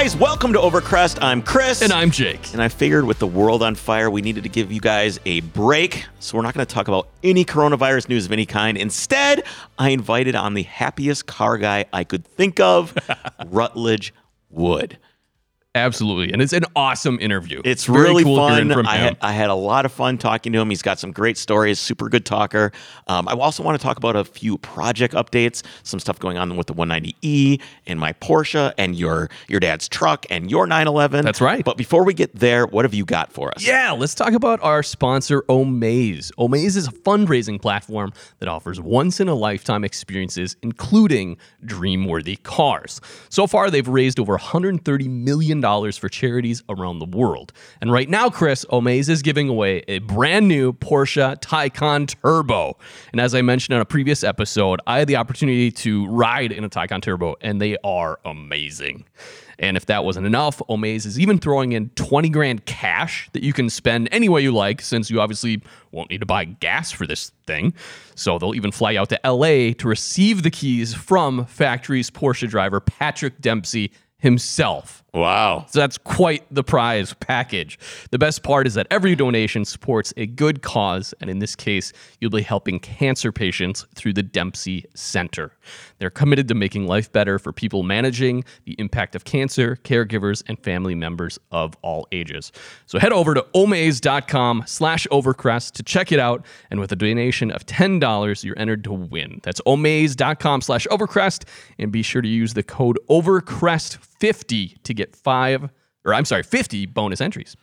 guys, welcome to Overcrest. I'm Chris. And I'm Jake. And I figured with the world on fire, we needed to give you guys a break. So we're not going to talk about any coronavirus news of any kind. Instead, I invited on the happiest car guy I could think of, Rutledge Wood. Absolutely. And it's an awesome interview. It's Very really cool fun. from I had, I had a lot of fun talking to him. He's got some great stories, super good talker. Um, I also want to talk about a few project updates, some stuff going on with the 190E and my Porsche and your your dad's truck and your 911. That's right. But before we get there, what have you got for us? Yeah, let's talk about our sponsor, Omaze. Omaze is a fundraising platform that offers once in a lifetime experiences, including dream worthy cars. So far, they've raised over $130 million for charities around the world. And right now, Chris, Omaze is giving away a brand new Porsche Taycan Turbo. And as I mentioned on a previous episode, I had the opportunity to ride in a Taycan Turbo, and they are amazing. And if that wasn't enough, Omaze is even throwing in 20 grand cash that you can spend any way you like, since you obviously won't need to buy gas for this thing. So they'll even fly out to LA to receive the keys from factory's Porsche driver, Patrick Dempsey himself. Wow. So that's quite the prize package. The best part is that every donation supports a good cause, and in this case, you'll be helping cancer patients through the Dempsey Center. They're committed to making life better for people managing the impact of cancer, caregivers, and family members of all ages. So head over to omaze.com slash overcrest to check it out, and with a donation of $10, you're entered to win. That's omaze.com slash overcrest, and be sure to use the code overcrest50 to get five, or I'm sorry, 50 bonus entries.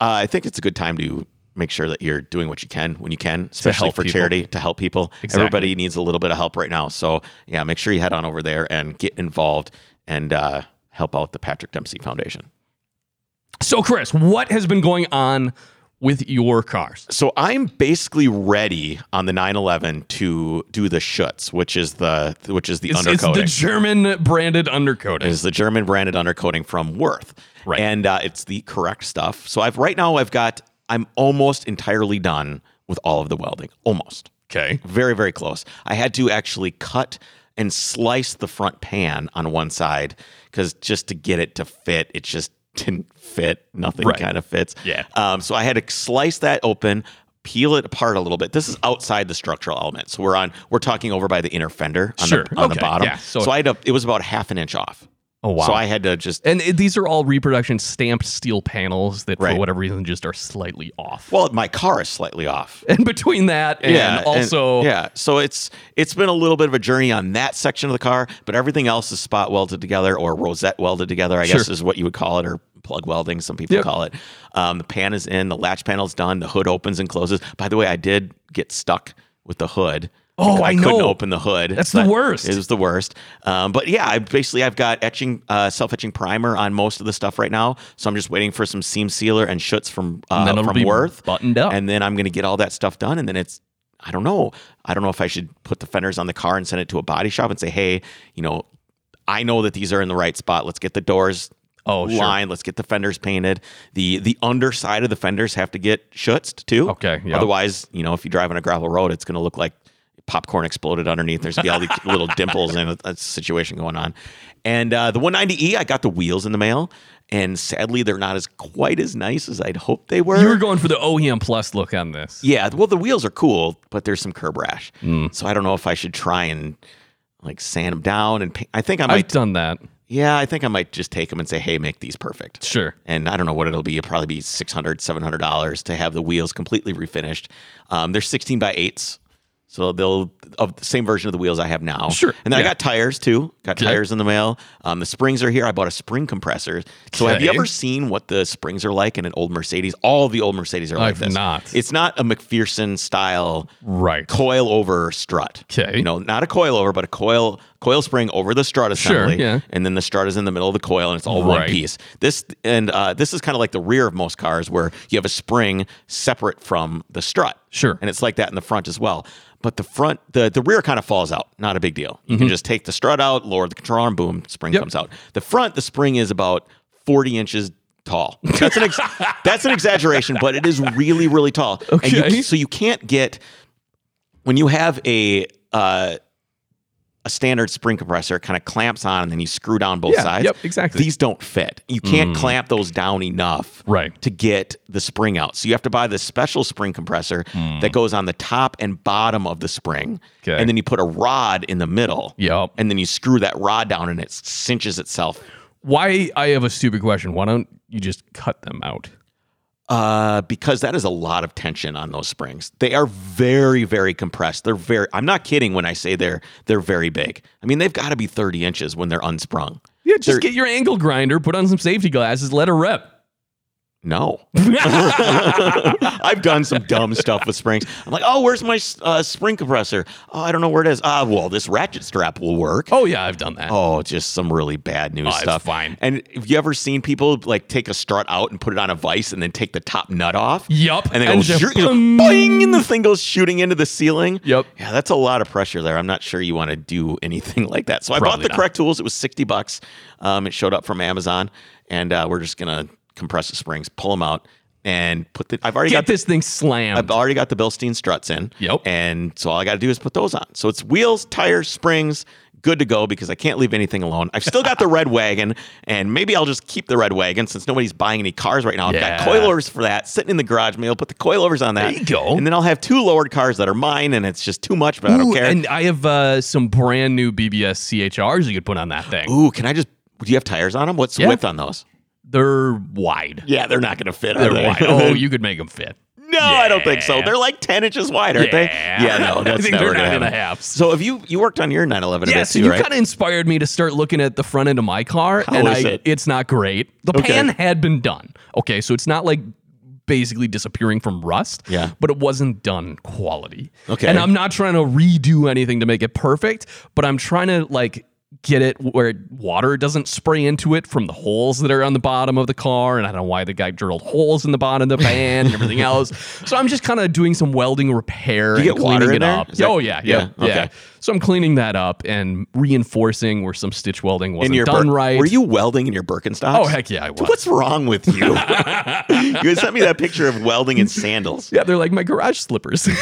Uh, I think it's a good time to make sure that you're doing what you can when you can, especially for people. charity to help people. Exactly. Everybody needs a little bit of help right now. So, yeah, make sure you head on over there and get involved and uh, help out the Patrick Dempsey Foundation. So, Chris, what has been going on with your cars? So I'm basically ready on the 911 to do the Schutz, which is the which is the It's, it's the German branded undercoating. is the German branded undercoating from Würth, Right. And uh, it's the correct stuff. So I've right now I've got I'm almost entirely done with all of the welding, almost Okay. very very close. I had to actually cut and slice the front pan on one side because just to get it to fit, it just didn't fit. Nothing Right. kind of fits. Yeah. Um, so I had to slice that open. Peel it apart a little bit. This is outside the structural element, so we're on. We're talking over by the inner fender on, Sure. the, on the bottom. Yeah. So- So, I had to. It was about half an inch off. Oh, wow. So I had to just and these are all reproduction stamped steel panels that, for whatever reason, just are slightly off. well, my car is slightly off. and between that and also, yeah so it's it's been a little bit of a journey on that section of the car but everything else is spot welded together or rosette welded together i guess is what you would call it or plug welding some people Yep. call it um, the pan is in the latch panel's done the hood opens and closes by the way i did get stuck with the hood Oh, I, I couldn't know. open the hood. That's the worst. It was the worst. Um, but yeah, I basically I've got etching, uh, self etching primer on most of the stuff right now. So I'm just waiting for some seam sealer and schutz from uh, And from Würth buttoned up. and then I'm going to get all that stuff done, and then it's I don't know. I don't know if I should put the fenders on the car and send it to a body shop and say, hey, you know, I know that these are in the right spot. Let's get the doors Oh, sure. lined. Let's get the fenders painted. The the underside of the fenders have to get schutzed too. Okay, yeah. Otherwise, you know, if you drive on a gravel road, it's going to look like popcorn exploded underneath. There's all these little dimples and a, a situation going on. And uh, the 190e, I got the wheels in the mail, and sadly, they're not as quite as nice as I'd hoped they were. you were going for the OEM Plus look on this. Yeah, well, the wheels are cool, but there's some curb rash. Mm. So I don't know if I should try and like sand them down and paint. I think I I've might. done that. yeah, I think I might just take them and say, "Hey, make these perfect." Sure. And I don't know what it'll be. It'll probably be 600 700 dollars to have the wheels completely refinished. Um, they're 16 by 8s. So they'll of the same version of the wheels I have now. Sure, And then I got tires too. Got Okay. tires in the mail. Um, the springs are here. I bought a spring compressor. So have you ever seen what the springs are like in an old Mercedes? All the old Mercedes are like I've this. not. It's not a MacPherson style Right. coil over strut. 'Kay. You know, not a coil over, but a coil coil spring over the strut assembly. Sure, yeah. And then the strut is in the middle of the coil and it's all one piece. This and uh, this is kind of like the rear of most cars where you have a spring separate from the strut. Sure. And it's like that in the front as well. But the front, the, the rear kind of falls out. Not a big deal. You can just take the strut out, lower the control arm, boom, spring Mm-hmm. Yep. comes out. The front, the spring is about 40 inches tall. That's an ex- that's an exaggeration, but it is really really tall. And you- Okay. so you can't get when you have a uh, a standard spring compressor kind of clamps on and then you screw down both Yeah, sides. yep, exactly. These don't fit. You can't mm. clamp those down enough Right. to get the spring out. So you have to buy this special spring compressor mm. that goes on the top and bottom of the spring. Okay. And then you put a rod in the middle. Yep. And then you screw that rod down and it cinches itself. Why? I have a stupid question. Why don't you just cut them out? Uh, because that is a lot of tension on those springs. They are very, very compressed. They're very. I'm not kidding when I say they're they're very big. I mean, they've got to be 30 inches when they're unsprung. Yeah, just They're- get your angle grinder, put on some safety glasses, let her rip. No, I've done some dumb stuff with springs. I'm like, oh, where's my uh, spring compressor? Oh, I don't know where it is. Ah, well, this ratchet strap will work. Oh yeah, I've done that. Oh, just some really bad news Oh, stuff. fine. And have you ever seen people like take a strut out and put it on a vise and then take the top nut off? Yup. And then And it goes, just shoot- you know, boing, and the thing goes shooting into the ceiling. Yep. Yeah, that's a lot of pressure there. I'm not sure you want to do anything like that. So I bought the not. correct tools. It was 60 bucks. Um, it showed up from Amazon, and uh, we're just gonna compress the springs, pull them out, and put the. I've already Get got this thing slammed. I've already got the Bilstein struts in. Yep. And so all I got to do is put those on. So it's wheels, tires, springs, good to go because I can't leave anything alone. I've still got the red wagon, and maybe I'll just keep the red wagon since nobody's buying any cars right now. I've Yeah. got coilovers for that sitting in the garage. Maybe I'll put the coilovers on that. There you go. And then I'll have two lowered cars that are mine, and it's just too much, but I don't care. And I have uh, some brand new BBS CHRs you could put on that thing. Ooh, can I just? Do you have tires on them? What's the Yeah. width on those? They're wide. Yeah, they're not going to fit. They're they? wide. Oh, you could make them fit. no, I don't think so. They're like ten inches wide, aren't they? Yeah. Yeah, no, that's I think never they're nine and a happen. So have you you worked on your 911 a Yeah, bit so you right? kind of inspired me to start looking at the front end of my car, How and I, it? it's not great. The Okay. pan had been done. Okay, so it's not like basically disappearing from rust. Yeah. but it wasn't done quality. Okay. and I'm not trying to redo anything to make it perfect, but I'm trying to like get it where water doesn't spray into it from the holes that are on the bottom of the car and I don't know why the guy drilled holes in the bottom of the van and everything else. So I'm just kind of doing some welding repair you and cleaning in it there? up. That- oh yeah, yeah, Yeah, yeah. okay. So I'm cleaning that up and reinforcing where some stitch welding wasn't in your done Bir- right. Were you welding in your Birkenstocks? Oh heck yeah, I was. What's wrong with you? you sent me that picture of welding in sandals. yeah, they're like my garage slippers.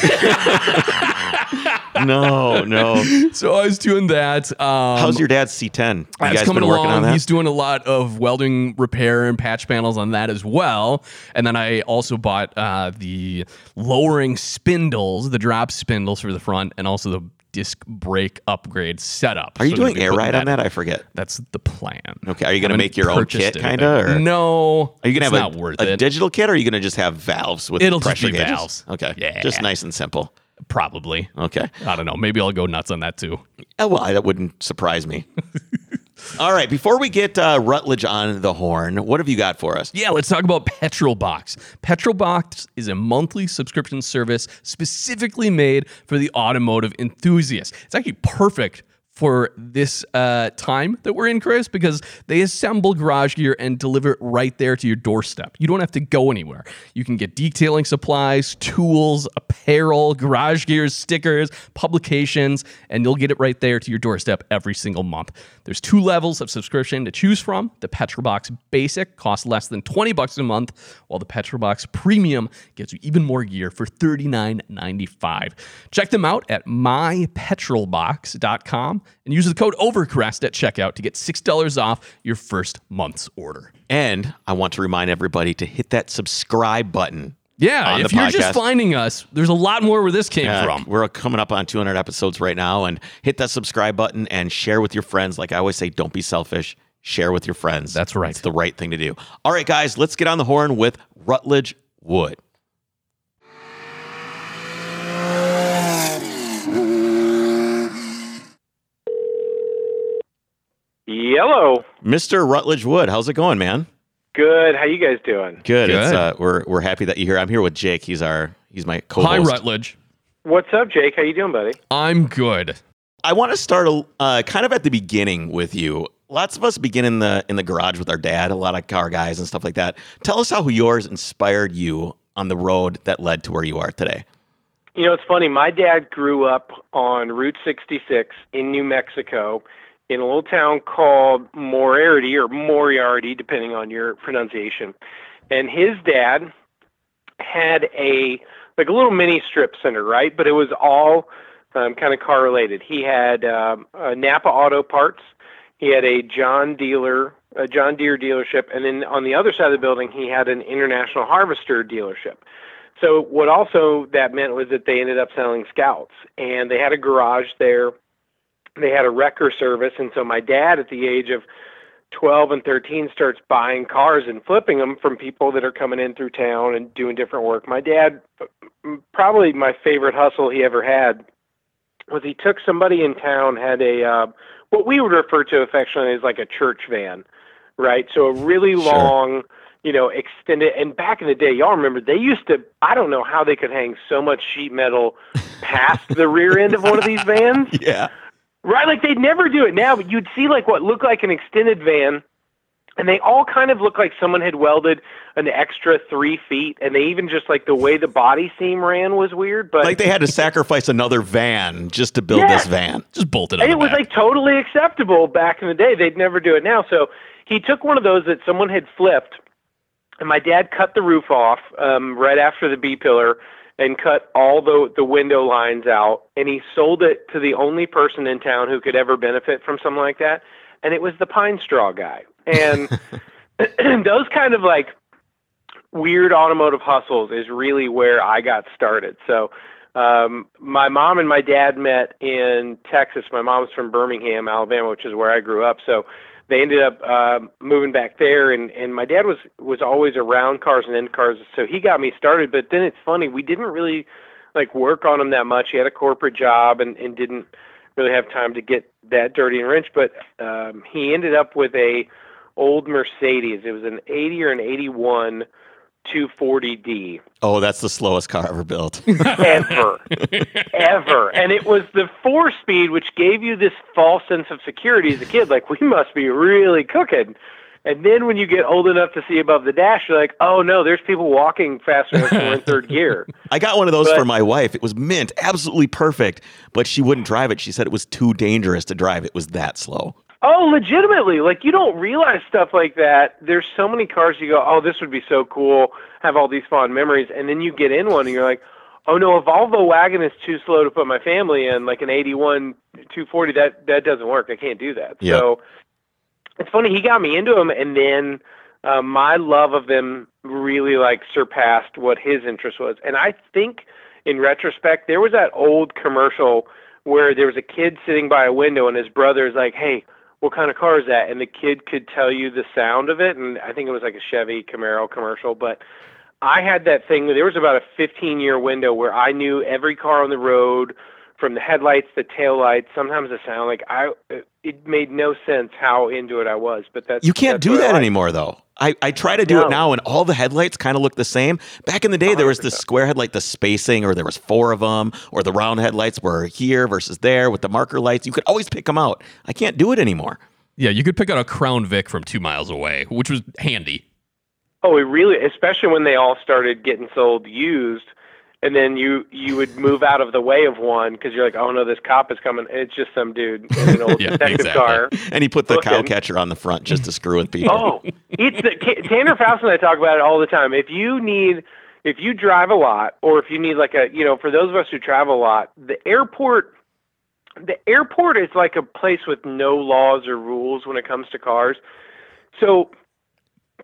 No, no. so I was doing that. Um, How's your dad's C10? You That's guys coming been working along. on that? He's doing a lot of welding repair and patch panels on that as well. And then I also bought uh, the lowering spindles, the drop spindles for the front, and also the disc brake upgrade setup. Are you So doing air ride on that? I forget. That's the plan. Okay, are you going to make your own kit, kind of? No. are you going to have not a, a it? digital kit, or are you going to just have valves with It'll just pressure be gauges? valves. Okay, Yeah. just nice and simple. Probably. Okay. I don't know. Maybe I'll go nuts on that too. Oh, well, that wouldn't surprise me. All right, before we get uh, Rutledge on the horn, what have you got for us? Yeah, let's talk about Petrolbox. Petrolbox is a monthly subscription service specifically made for the automotive enthusiast. It's actually perfect for this uh, time that we're in, Chris, because they assemble garage gear and deliver it right there to your doorstep. You don't have to go anywhere. You can get detailing supplies, tools, apparel, garage gear, stickers, publications, and you'll get it right there to your doorstep every single month. There's two levels of subscription to choose from. The Petrolbox Basic costs less than 20 bucks a month, while the Petrolbox Premium gives you even more gear for $39.95. Check them out at mypetrolbox.com and use the code OVERCREST at checkout to get $6 off your first month's order. And I want to remind everybody to hit that subscribe button. Yeah, if you're podcast. just finding us, there's a lot more where this came Yeah, from. We're coming up on 200 episodes right now, and hit that subscribe button and share with your friends. Like I always say, don't be selfish. Share with your friends. That's right. It's the right thing to do. All right, guys, let's get on the horn with Rutledge Wood. Yellow. Mr. Rutledge Wood, how's it going, man? Good. How you guys doing? Good. It's, Good. uh, we're we're happy that you're here. I'm here with Jake. He's our he's my co-host. Hi, Rutledge. What's up, Jake? How you doing, buddy? I'm good. I want to start uh, kind of at the beginning with you. Lots of us begin in the in the garage with our dad. A lot of car guys and stuff like that. Tell us how yours inspired you on the road that led to where you are today. You know, it's funny. My dad grew up on Route 66 in New Mexico in a little town called Moriarty or Moriarty, depending on your pronunciation. And his dad had a like a little mini strip center, right? But it was all um, kind of car related. He had um, uh, Napa Auto Parts. He had a John Dealer, a John Deere dealership, and then on the other side of the building, he had an International Harvester dealership. So what also that meant was that they ended up selling Scouts, and they had a garage there. They had a wrecker service, and so my dad, at the age of 12 and 13 starts buying cars and flipping them from people that are coming in through town and doing different work. My dad, probably my favorite hustle he ever had, was he took somebody in town had a uh, what we would refer to affectionately as like a church van, right? So a really Sure. long, you know, extended. And back in the day, y'all remember they used to. I don't know how they could hang so much sheet metal past the rear end of one of these vans. Yeah. Right, like they'd never do it now, but you'd see like what looked like an extended van, and they all kind of look like someone had welded an extra three feet, and they even just like the way the body seam ran was weird, but Like they had to sacrifice another van just to build Yeah. this van. Just bolted and it was back. like totally acceptable back in the day. They'd never do it now. So he took one of those that someone had flipped, and my dad cut the roof off um, right after the B pillar and cut all the the window lines out, and he sold it to the only person in town who could ever benefit from something like that, and it was the pine straw guy. And those kind of like weird automotive hustles is really where I got started. So um, my mom and my dad met in Texas. My mom's from Birmingham, Alabama, which is where I grew up. So they ended up uh, moving back there, and and my dad was was always around cars and in cars, so he got me started. But then it's funny, we didn't really like work on him that much. He had a corporate job and and didn't really have time to get that dirty and wrench. But um, he ended up with a old Mercedes. It was an 80 or an 81 240D Oh, that's the slowest car ever built. ever, ever. And it was the four speed, which gave you this false sense of security as a kid. Like, we must be really cooking. And then when you get old enough to see above the dash, you're like, oh no, there's people walking faster than we're in third gear. I got one of those But- for my wife. It was mint, absolutely perfect, but she wouldn't drive it. She said it was too dangerous to drive. It was that slow. Oh, legitimately. Like, you don't realize stuff like that. There's so many cars you go, oh, this would be so cool, have all these fond memories. And then you get in one and you're like, oh no, a Volvo wagon is too slow to put my family in, like an 81 240, that, that doesn't work. I can't do that. Yeah. So it's funny, he got me into them, and then uh, my love of them really like surpassed what his interest was. And I think in retrospect, there was that old commercial where there was a kid sitting by a window and his brother's like, hey, what kind of car is that? And the kid could tell you the sound of it. And I think it was like a Chevy Camaro commercial. But I had that thing. There was about a 15 year window where I knew every car on the road, from the headlights, the taillights, sometimes the sound. Like I, it made no sense how into it I was. But that's You can't do what I that anymore, though. I, I try to do No. it now, and all the headlights kind of look the same. Back in the day, there was the 100%. square headlight, the spacing, or there was four of them, or the round headlights were here versus there with the marker lights. You could always pick them out. I can't do it anymore. yeah, you could pick out a Crown Vic from two miles away, which was handy. Oh, it really, especially when they all started getting sold used, and then you you would move out of the way of one because you're like, oh no, this cop is coming. It's just some dude in an old Yeah, detective exactly. car. And he put the Looking. cow catcher on the front just to screw with people. Oh, it's the K- Tanner Foust and I talk about it all the time. If you need, if you drive a lot, or if you need like a, you know, for those of us who travel a lot, the airport, the airport is like a place with no laws or rules when it comes to cars. So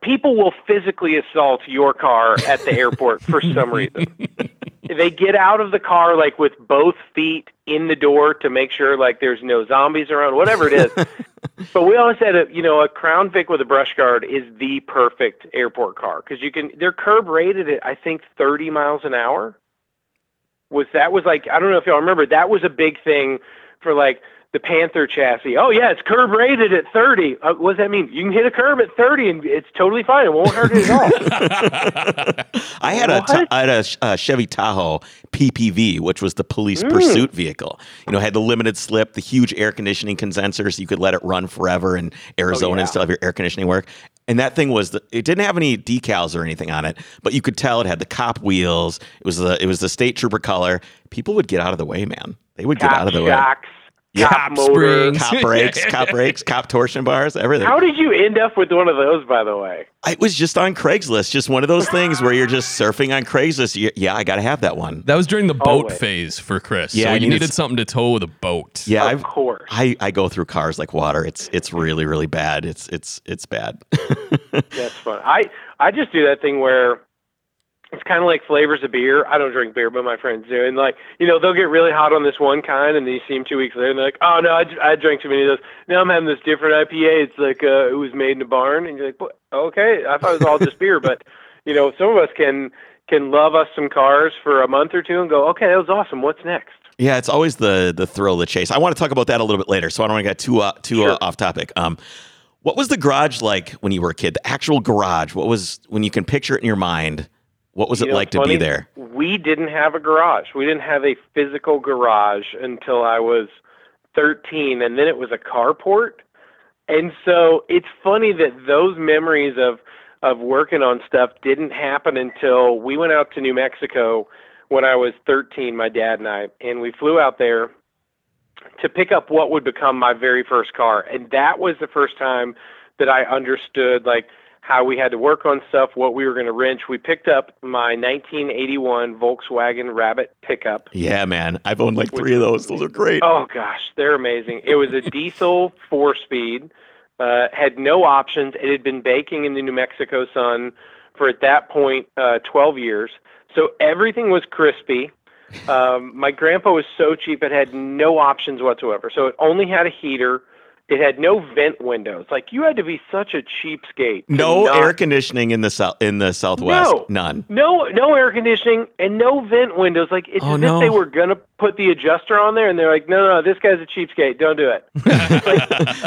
people will physically assault your car at the airport for some reason. They get out of the car like with both feet in the door to make sure like there's no zombies around, whatever it is. but we always said, a, you know, a Crown Vic with a brush guard is the perfect airport car because you can. They're curb rated at I think 30 miles an hour. Was that was like I don't know if y'all remember that was a big thing for like the Panther chassis. Oh yeah, it's curb rated at 30. Uh, what does that mean? You can hit a curb at 30 and it's totally fine. It won't hurt it at all. I had a, What? Ta- had a, uh Chevy Tahoe PPV, which was the police pursuit vehicle. You know, had the limited slip, the huge air conditioning condensers. You could let it run forever in Arizona yeah. and still have your air conditioning work. And that thing was the, it didn't have any decals or anything on it, but you could tell it had the cop wheels. It was the it was the state trooper color. People would get out of the way, man. They would get out of the way. Shocks. cop, Cop motor. Cop brakes, cop brakes, cop torsion bars, everything. How did you end up with one of those, by the way? I was just on Craigslist, just one of those things where you're just surfing on Craigslist. You- yeah, I got to have that one. That was during the boat Always. phase for Chris. Yeah, so you needed needed something to tow the boat. Yeah, of I've, course. I I go through cars like water. It's it's really really bad. It's it's it's bad. That's fun. I I just do that thing where it's kind of like flavors of beer. I don't drink beer, but my friends do, and like you know they'll get really hot on this one kind, and then you see them two weeks later, and they're like, "Oh no, I, I drank too many of those. Now I'm having this different IPA. It's like uh, it was made in a barn." And you're like, what? "Okay, I thought it was all just beer," but you know some of us can can love us some cars for a month or two and go, "Okay, that was awesome. What's next?" yeah, it's always the the thrill, the chase. I want to talk about that a little bit later, so I don't want to get too uh, too uh, off topic. Um, what was the garage like when you were a kid? The actual garage. What was when you can picture it in your mind? What was You it know, like to be there? We didn't have a garage. We didn't have a physical garage until I was 13, and then it was a carport. And so it's funny that those memories of of working on stuff didn't happen until we went out to New Mexico when I was 13, my dad and I, and we flew out there to pick up what would become my very first car. And that was the first time that I understood like how we had to work on stuff, what we were going to wrench. We picked up my 1981 Volkswagen Rabbit pickup. Yeah, man. I've owned like three of those. Those are great. Oh gosh, they're amazing. It was a diesel four speed, uh, had no options. It had been baking in the New Mexico sun for at that point uh, 12 years. So everything was crispy. Um, my grandpa was so cheap; it had no options whatsoever. So it only had a heater. It had no vent windows. Like you had to be such a cheapskate. No not- air conditioning in the south in the southwest. No. None. No, no air conditioning and no vent windows. Like it's Oh, as no. if they were gonna put the adjuster on there, and they're like, "No, no, this guy's a cheapskate. Don't do it."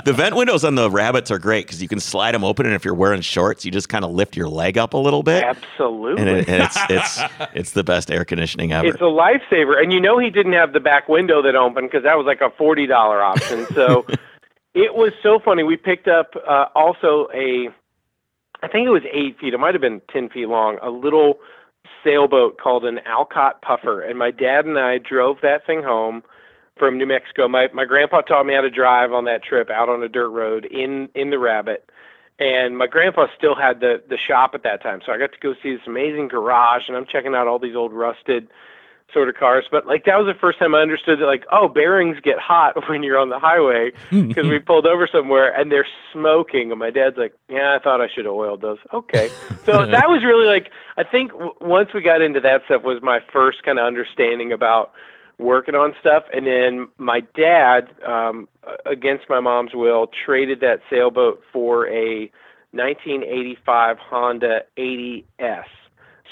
the vent windows on the rabbits are great because you can slide them open, and if you're wearing shorts, you just kind of lift your leg up a little bit, Absolutely. and, it, and it's it's it's the best air conditioning ever. It's a lifesaver, and you know he didn't have the back window that opened because that was like a forty dollar option. So it was so funny. We picked up uh, also a, I think it was eight feet. It might have been ten feet long. A little sailboat called an Alcort Puffer, and my dad and I drove that thing home from New Mexico. My my grandpa taught me how to drive on that trip out on a dirt road in in the Rabbit. And my grandpa still had the the shop at that time, so I got to go see this amazing garage, and I'm checking out all these old rusted sort of cars. But like that was the first time I understood that like oh bearings get hot when you're on the highway because we pulled over somewhere and they're smoking. And my dad's like, yeah, I thought I should have oiled those. Okay, so that was really like I think w- once we got into that stuff was my first kind of understanding about working on stuff. And then my dad, um, against my mom's will, traded that sailboat for a 1985 Honda 80S.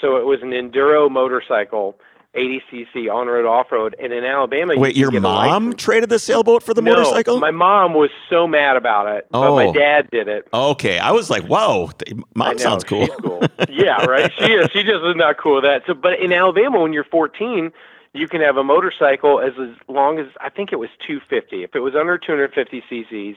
So it was an enduro motorcycle, 80cc on-road, off-road. And in Alabama, you Wait, your mom traded the sailboat for the no, motorcycle? My mom was so mad about it, but my Oh. dad did it. okay, I was like, whoa, mom know, sounds cool. Cool. yeah, right. She is. She just is not cool with that. So, but in Alabama, when you're 14, you can have a motorcycle as as long as I think it was 250. If it was under 250 cc's,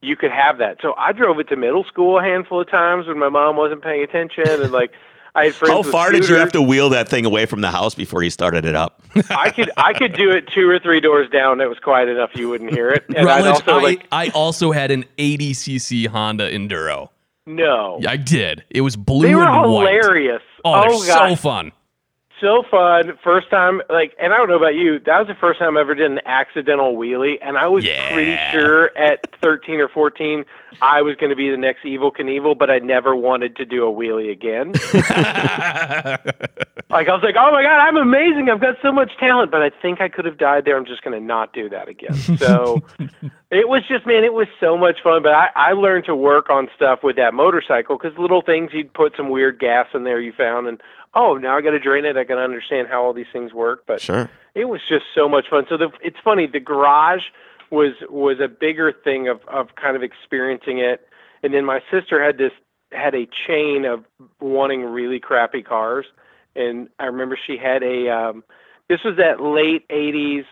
you could have that. So I drove it to middle school a handful of times when my mom wasn't paying attention, and like I had friends. How with far did you have to wheel that thing away from the house before you started it up? I could I could do it two or three doors down. It was quiet enough you wouldn't hear it. And I'd Rutledge, also I, like I also had an 80cc Honda Enduro. no. I did. It was blue They were and white. hilarious. Oh, they're gosh. so fun. So fun. First time, like, and I don't know about you, that was the first time I ever did an accidental wheelie, and I was Yeah. pretty sure at 13 or 14 I was going to be the next Evel Knievel, but I never wanted to do a wheelie again. like, I was like, oh my God, I'm amazing. I've got so much talent, but I think I could have died there. I'm just going to not do that again. So it was just, man, it was so much fun. But I, I learned to work on stuff with that motorcycle because little things you'd put some weird gas in there you found, and oh, now I got to drain it. I got to understand how all these things work. But Sure. it was just so much fun. So the, it's funny. The garage was was a bigger thing of of kind of experiencing it, and then my sister had this had a chain of wanting really crappy cars, and I remember she had a. Um, this was that late '80s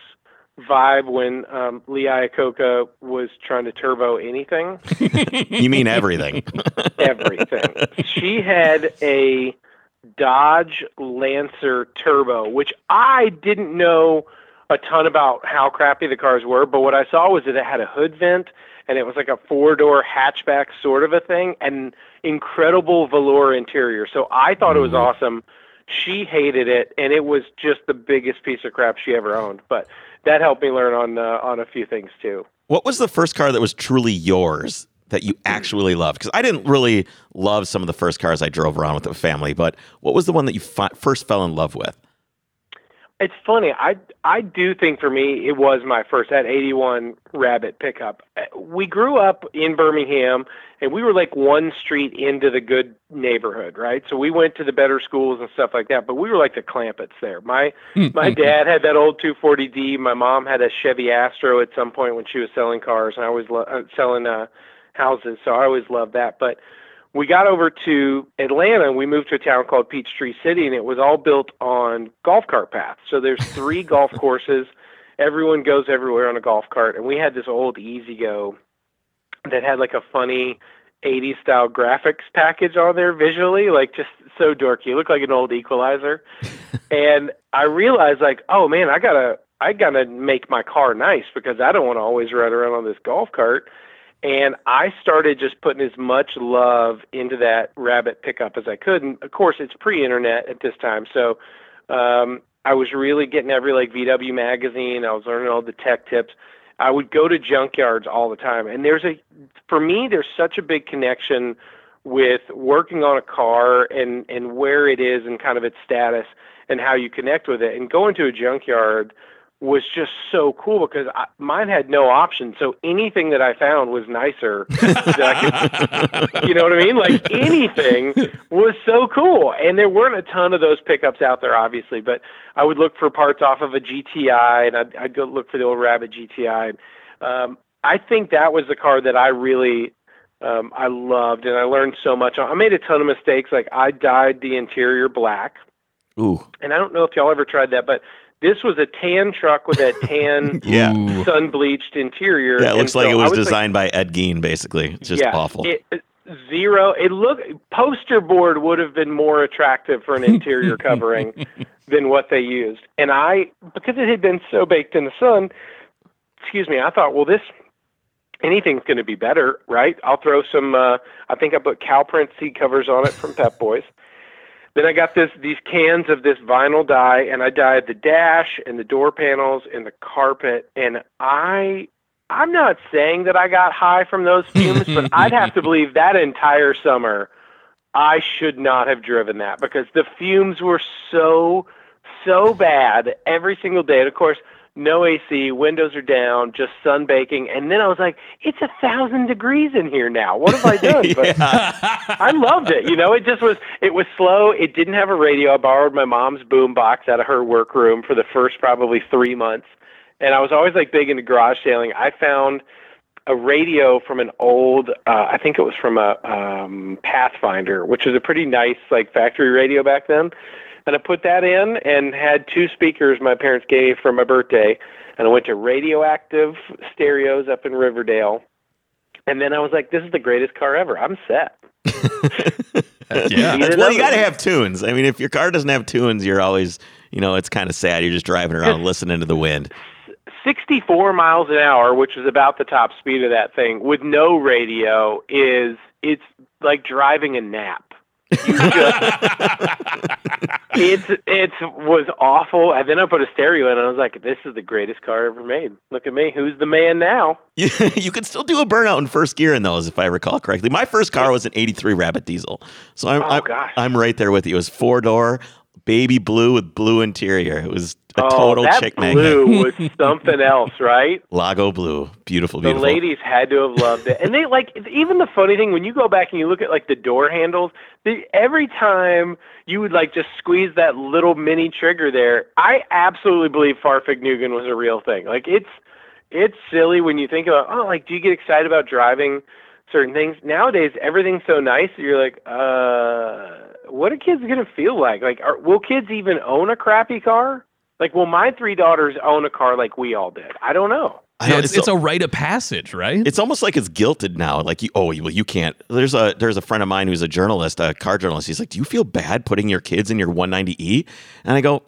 vibe when um, Lee Iacocca was trying to turbo anything You mean everything? everything. she had a Dodge Lancer Turbo, which I didn't know a ton about how crappy the cars were, but what I saw was that it had a hood vent and it was like a four door hatchback sort of a thing and incredible velour interior. So I thought it was awesome. She hated it, and it was just the biggest piece of crap she ever owned. But that helped me learn on uh, on a few things too. What was the first car that was truly yours that you actually loved? Because I didn't really love some of the first cars I drove around with the family, but what was the one that you fi- first fell in love with? It's funny. I I do think for me it was my first that 81 Rabbit pickup. Uh, We grew up in Birmingham and we were like one street into the good neighborhood, right? So we went to the better schools and stuff like that, but we were like the Clampetts there. My my dad had that old 240D, my mom had a Chevy Astro at some point when she was selling cars and I was lo- uh, selling uh houses, so I always loved that. But we got over to Atlanta and we moved to a town called Peachtree City and it was all built on golf cart paths. So there's three golf courses. Everyone goes everywhere on a golf cart and we had this old E-Z-GO that had like a funny 80s style graphics package on there visually, like just so dorky. It looked like an old equalizer. and I realized like, oh man, I gotta I gotta make my car nice because I don't want to always ride around on this golf cart. And I started just putting as much love into that rabbit pickup as I could. And of course, it's pre-internet at this time, so um, I was really getting every like VW magazine. I was learning all the tech tips. I would go to junkyards all the time, and there's a for me there's such a big connection with working on a car and and where it is and kind of its status and how you connect with it. And going to a junkyard was just so cool because I, mine had no option. So anything that I found was nicer. that I could, you know what I mean? Like anything was so cool. And there weren't a ton of those pickups out there, obviously, but I would look for parts off of a GTI and I'd, I'd go look for the old Rabbit GTI. Um, I think that was the car that I really um, I loved and I learned so much. I made a ton of mistakes. Like I dyed the interior black Ooh, and I don't know if y'all ever tried that, but this was a tan truck with that tan yeah. Sun bleached interior. Yeah, it And looks like so it was, like, designed by Ed Gein, basically. It's just yeah, awful. It, zero. It look poster board would have been more attractive for an interior covering than what they used. And I, because it had been so baked in the sun, excuse me, I thought, well, this anything's going to be better, right? I'll throw some. Uh, I think I put cow print seat covers on it from Pep Boys. Then I got this these cans of this vinyl dye, and I dyed the dash and the door panels and the carpet. And I, I'm not saying that I got high from those fumes, but I'd have to believe that entire summer, I should not have driven that because the fumes were so, so bad every single day. And of course, no AC, windows are down, just sun baking. And then I was like, it's a thousand degrees in here now. What have I done? But I loved it. You know, it just was it was slow. It didn't have a radio. I borrowed my mom's boom box out of her workroom for the first probably three months. And I was always like big into garage sailing. I found a radio from an old uh I think it was from a um Pathfinder, which was a pretty nice like factory radio back then. And I put that in and had two speakers my parents gave me for my birthday. And I went to radioactive stereos up in Riverdale. And then I was like, this is the greatest car ever. I'm set. yeah. Well, you got to have tunes. I mean, if your car doesn't have tunes, you're always, you know, it's kind of sad. You're just driving around listening to the wind. 64 miles an hour, which is about the top speed of that thing, with no radio, is it's like driving a nap. It's it's was awful. And then I put a stereo in, and I was like, "This is the greatest car ever made. Look at me. Who's the man now?" You, could still do a burnout in first gear in those, if I recall correctly. My first car was an '83 Rabbit diesel, so I'm Oh, I'm. I'm right there with you. It was four door, baby blue with blue interior. It was a oh, total that chick blue magnet. was something else, right? Lago blue, beautiful, beautiful. The ladies had to have loved it. And they like even the funny thing when you go back and you look at like the door handles, the, every time you would like just squeeze that little mini trigger there, I absolutely believe Fahrvergnügen was a real thing. Like it's it's silly when you think about oh like do you get excited about driving certain things? Nowadays everything's so nice that you're like uh what are kids going to feel like? Like are, will kids even own a crappy car? Like will my three daughters own a car like we all did? I don't know. I know, it's, it's a rite of passage, right? It's almost like it's guilted now. Like, you, oh, you, well, you can't. There's a there's a friend of mine who's a journalist, a car journalist. He's like, "Do you feel bad putting your kids in your 190e?" And I go,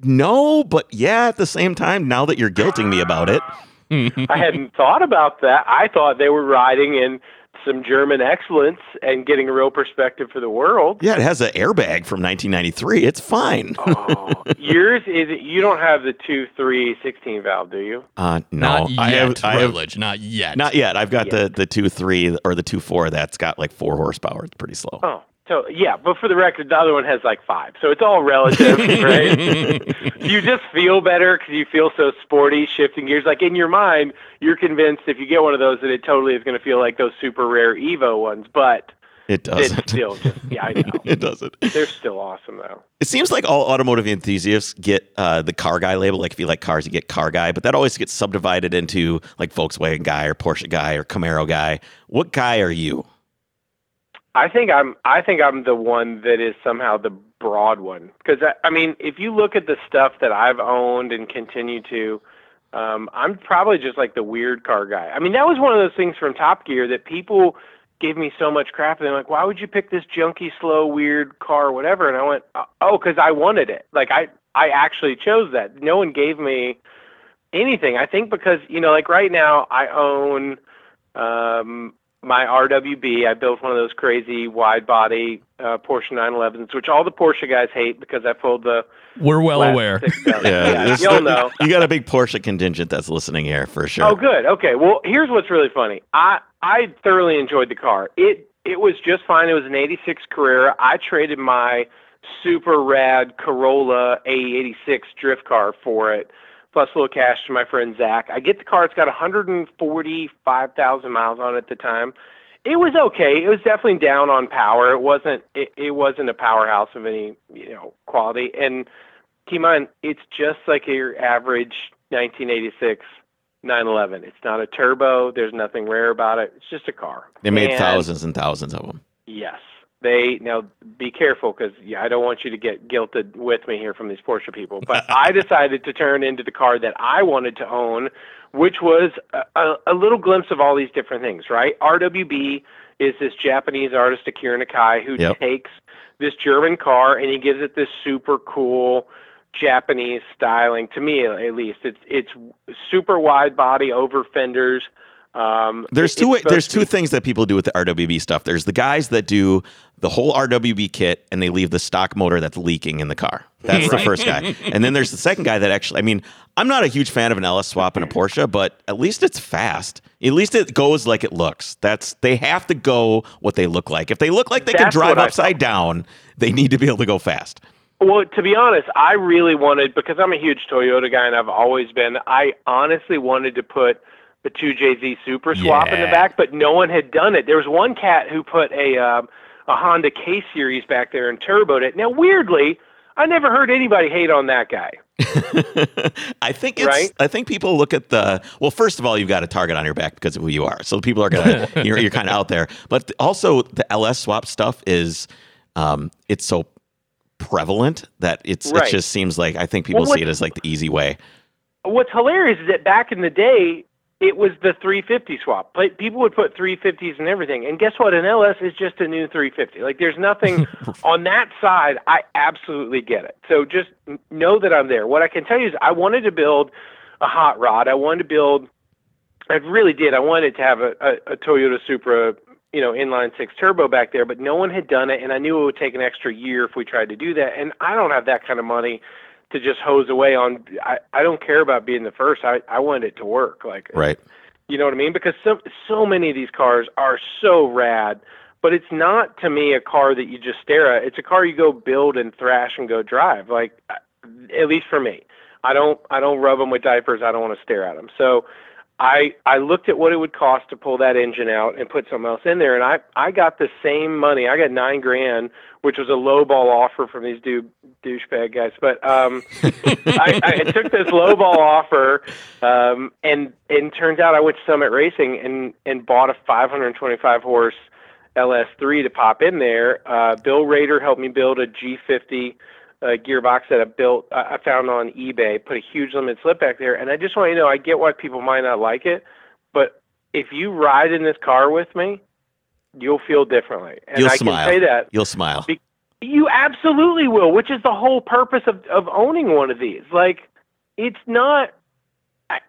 no, but yeah, at the same time, now that you're guilting me about it, I hadn't thought about that. I thought they were riding in some German excellence and getting a real perspective for the world. yeah, it has an airbag from 1993. It's fine. Oh, yours is you don't have the two, three, 16 valve, do you? Uh, no, not yet, I have, I have privilege. not yet. not yet. I've got Yet. the the two three or the two four that's got like four horsepower. It's pretty slow. Oh, so yeah, but for the record, the other one has like five, so it's all relative, right? you just feel better because you feel so sporty, shifting gears. Like in your mind, you're convinced if you get one of those that it totally is going to feel like those super rare Evo ones, but It doesn't. still just yeah, I know. it doesn't. They're still awesome though. It seems like all automotive enthusiasts get uh, the car guy label. Like if you like cars, you get car guy, but that always gets subdivided into like Volkswagen guy or Porsche guy or Camaro guy. What guy are you? I think I'm I think I'm the one that is somehow the broad one because I, I mean if you look at the stuff that I've owned and continue to um, I'm probably just like the weird car guy. I mean that was one of those things from Top Gear that people gave me so much crap and they're like why would you pick this junky slow weird car whatever and I went oh cuz I wanted it. Like I I actually chose that. No one gave me anything. I think because you know like right now I own um my RWB. I built one of those crazy wide body uh, Porsche 911s, which all the Porsche guys hate because I pulled the. We're well aware. Yeah, yeah you'll know. You got a big Porsche contingent that's listening here for sure. Oh, good. Okay. Well, here's what's really funny. I I thoroughly enjoyed the car. It it was just fine. It was an '86 Carrera. I traded my super rad Corolla AE86 drift car for it, plus a little cash to my friend Zach. I get the car. It's got 145,000 miles on it at the time. It was okay. It was definitely down on power. It wasn't. It, it wasn't a powerhouse of any you know quality. And keep in mind, it's just like your average 1986 911. It's not a turbo. There's nothing rare about it. It's just a car. They made And- thousands and thousands of them. Yes. They now be careful because yeah, I don't want you to get guilted with me here from these Porsche people. But I decided to turn into the car that I wanted to own, which was a, a, a little glimpse of all these different things. Right? RWB is this Japanese artist Akira Nakai who Yep. takes this German car and he gives it this super cool Japanese styling. To me, at least, it's it's super wide body over fenders. Um, There's two there's two things that people do with the RWB stuff. There's the guys that do the whole RWB kit and they leave the stock motor that's leaking in the car. That's the first guy. And then there's the second guy that actually I mean, I'm not a huge fan of an LS swap in a Porsche, but at least it's fast. At least it goes like it looks. That's they have to go what they look like. If they look like they can drive upside down, they need to be able to go fast. Well, to be honest, I really wanted because I'm a huge Toyota guy and I've always been. I honestly wanted to put the 2JZ Super swap in the back, but no one had done it. There was one cat who put a um, a Honda K series back there and turboed it. Now, weirdly, I never heard anybody hate on that guy. I think it's. Right? I think people look at the. Well, first of all, you've got a target on your back because of who you are. So people are gonna. you're you're kind of out there. But also, the LS swap stuff is. Um, it's so prevalent that it's. Right. It just seems like I think people Well, see it as like the easy way. What's hilarious is that back in the day, it was the 350 swap. Like people would put 350s and everything, and guess what? An LS is just a new 350. Like there's nothing on that side. I absolutely get it. So just know that I'm there. What I can tell you is, I wanted to build a hot rod. I wanted to build. I really did. I wanted to have a, a, a Toyota Supra, you know, inline six turbo back there, but no one had done it, and I knew it would take an extra year if we tried to do that. And I don't have that kind of money to just hose away on. I, I don't care about being the first. I I want it to work. Like Right. you know what I mean? Because so so many of these cars are so rad, but it's not to me a car that you just stare at. It's a car you go build and thrash and go drive. Like at least for me, I don't I don't rub them with diapers. I don't want to stare at them. So I I looked at what it would cost to pull that engine out and put something else in there, and I I got the same money. I got nine grand, which was a low ball offer from these dude douchebag guys. But um, I, I took this low ball offer, um, and and turns out I went to Summit Racing and and bought a 525 horse LS3 to pop in there. Uh, Bill Rader helped me build a G50 uh, gearbox that I built. I I found on eBay. Put a huge limited slip back there, and I just want you to know I get why people might not like it, but if you ride in this car with me, you'll feel differently. And You'll I smile. can say that You'll smile. Be- You absolutely will, which is the whole purpose of of owning one of these. Like, it's not.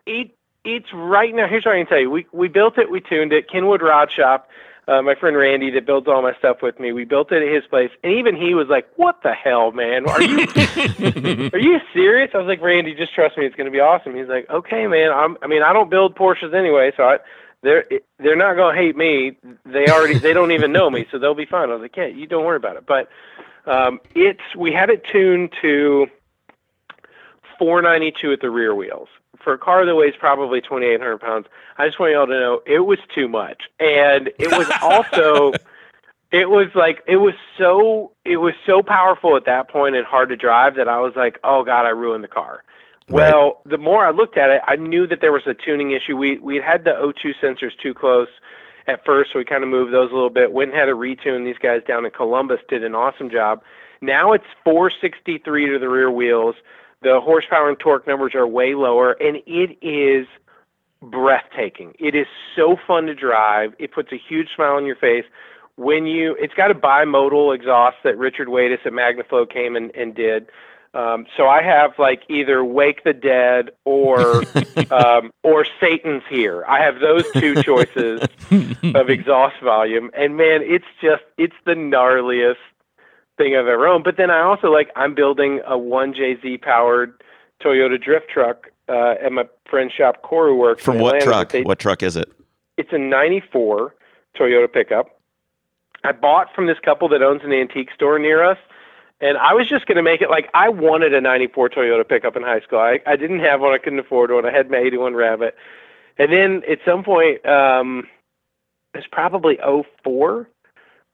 It it's right now. Here's what I can tell you: we we built it, we tuned it. Kenwood Rod Shop. Uh, my friend Randy that builds all my stuff with me. We built it at his place, and even he was like, "What the hell, man? Are you are you serious?" I was like, "Randy, just trust me. It's going to be awesome." He's like, "Okay, man. I'm. I mean, I don't build Porsches anyway, so I, they're they're not going to hate me. They already they don't even know me, so they'll be fine." I was like, "Yeah, you don't worry about it." But um, it's we had it tuned to 492 at the rear wheels for a car that weighs probably 2,800 pounds, I just want y'all to know it was too much. And it was also, it was like, it was so, it was so powerful at that point and hard to drive that I was like, oh God, I ruined the car. Right. Well, the more I looked at it, I knew that there was a tuning issue. We we had the O2 sensors too close at first, so we kind of moved those a little bit. Went and had a retune. These guys down in Columbus did an awesome job. Now it's 463 to the rear wheels. The horsepower and torque numbers are way lower, and it is breathtaking. It is so fun to drive. It puts a huge smile on your face. When you, it's got a bimodal exhaust that Richard Waidis at Magnaflow came and, and did. Um, so I have like either Wake the Dead or um, or Satan's here. I have those two choices of exhaust volume, and man, it's just it's the gnarliest thing I've ever owned. But then I also like I'm building a one JZ powered Toyota drift truck uh, at my friend's shop, Koru Works. From what truck? They, what truck is it? It's a '94 Toyota pickup. I bought from this couple that owns an antique store near us. And I was just going to make it like I wanted a 94 Toyota pickup in high school. I, I didn't have one. I couldn't afford one. I had my 81 Rabbit. And then at some point, um, it's probably 04.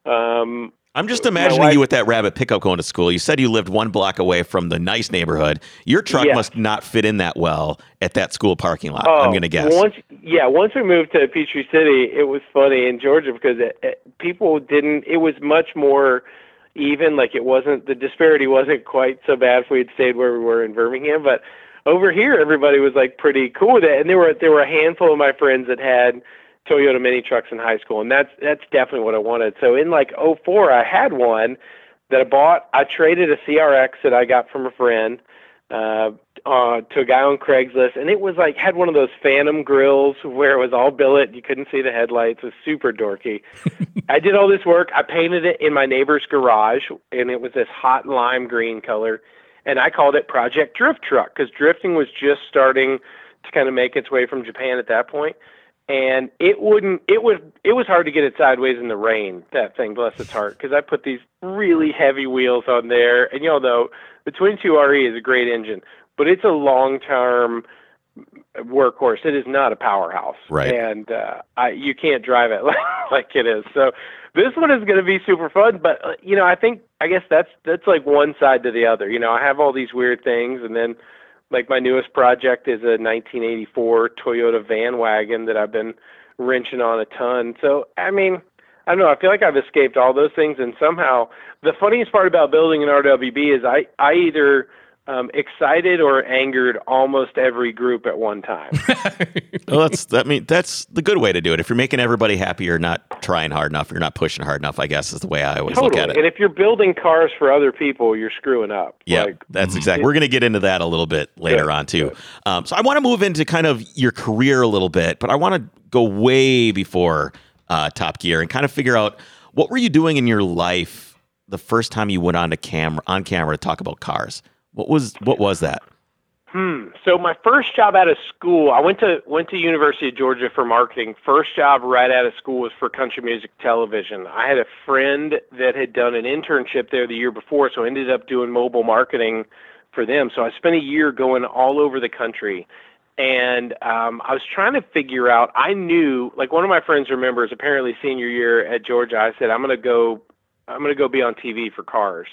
Um, I'm just imagining wife, you with that rabbit pickup going to school. You said you lived one block away from the nice neighborhood. Your truck yeah. must not fit in that well at that school parking lot. Oh, I'm going to guess. Once, yeah, once we moved to Peachtree City, it was funny in Georgia because it, it, people didn't. It was much more even. Like it wasn't the disparity wasn't quite so bad if we had stayed where we were in Birmingham, but over here everybody was like pretty cool with it. And there were there were a handful of my friends that had Toyota mini trucks in high school, and that's that's definitely what I wanted. So in like '04, I had one that I bought. I traded a CRX that I got from a friend uh, uh, to a guy on Craigslist, and it was like had one of those Phantom grills where it was all billet. You couldn't see the headlights. It was super dorky. I did all this work. I painted it in my neighbor's garage, and it was this hot lime green color, and I called it Project Drift Truck because drifting was just starting to kind of make its way from Japan at that point and it wouldn't it was it was hard to get it sideways in the rain that thing bless its heart because i put these really heavy wheels on there. And you know though the 22RE is a great engine but it's a long term workhorse. It is not a powerhouse. Right. And uh i you can't drive it like, like it is. So this one is going to be super fun but uh, you know i think i guess that's that's like one side to the other. You know i have all these weird things and then like my newest project is a 1984 Toyota van wagon that I've been wrenching on a ton. So, I mean, I don't know. I feel like I've escaped all those things, and somehow the funniest part about building an RWB is I I either um, excited or angered almost every group at one time. well, that's that mean that's the good way to do it. If you're making everybody happy, you're not trying hard enough. You're not pushing hard enough. I guess is the way I always totally. look at it. And if you're building cars for other people, you're screwing up. Yeah, like, that's exactly. We're going to get into that a little bit later good, on too. Um, so I want to move into kind of your career a little bit, but I want to go way before uh, Top Gear and kind of figure out what were you doing in your life the first time you went on to camera on camera to talk about cars. What was what was that? Hmm. So my first job out of school, I went to went to University of Georgia for marketing. First job right out of school was for country music television. I had a friend that had done an internship there the year before, so I ended up doing mobile marketing for them. So I spent a year going all over the country. And um, I was trying to figure out. I knew, like one of my friends remembers, apparently senior year at Georgia, I said, "I'm going to go, I'm going to go be on TV for cars."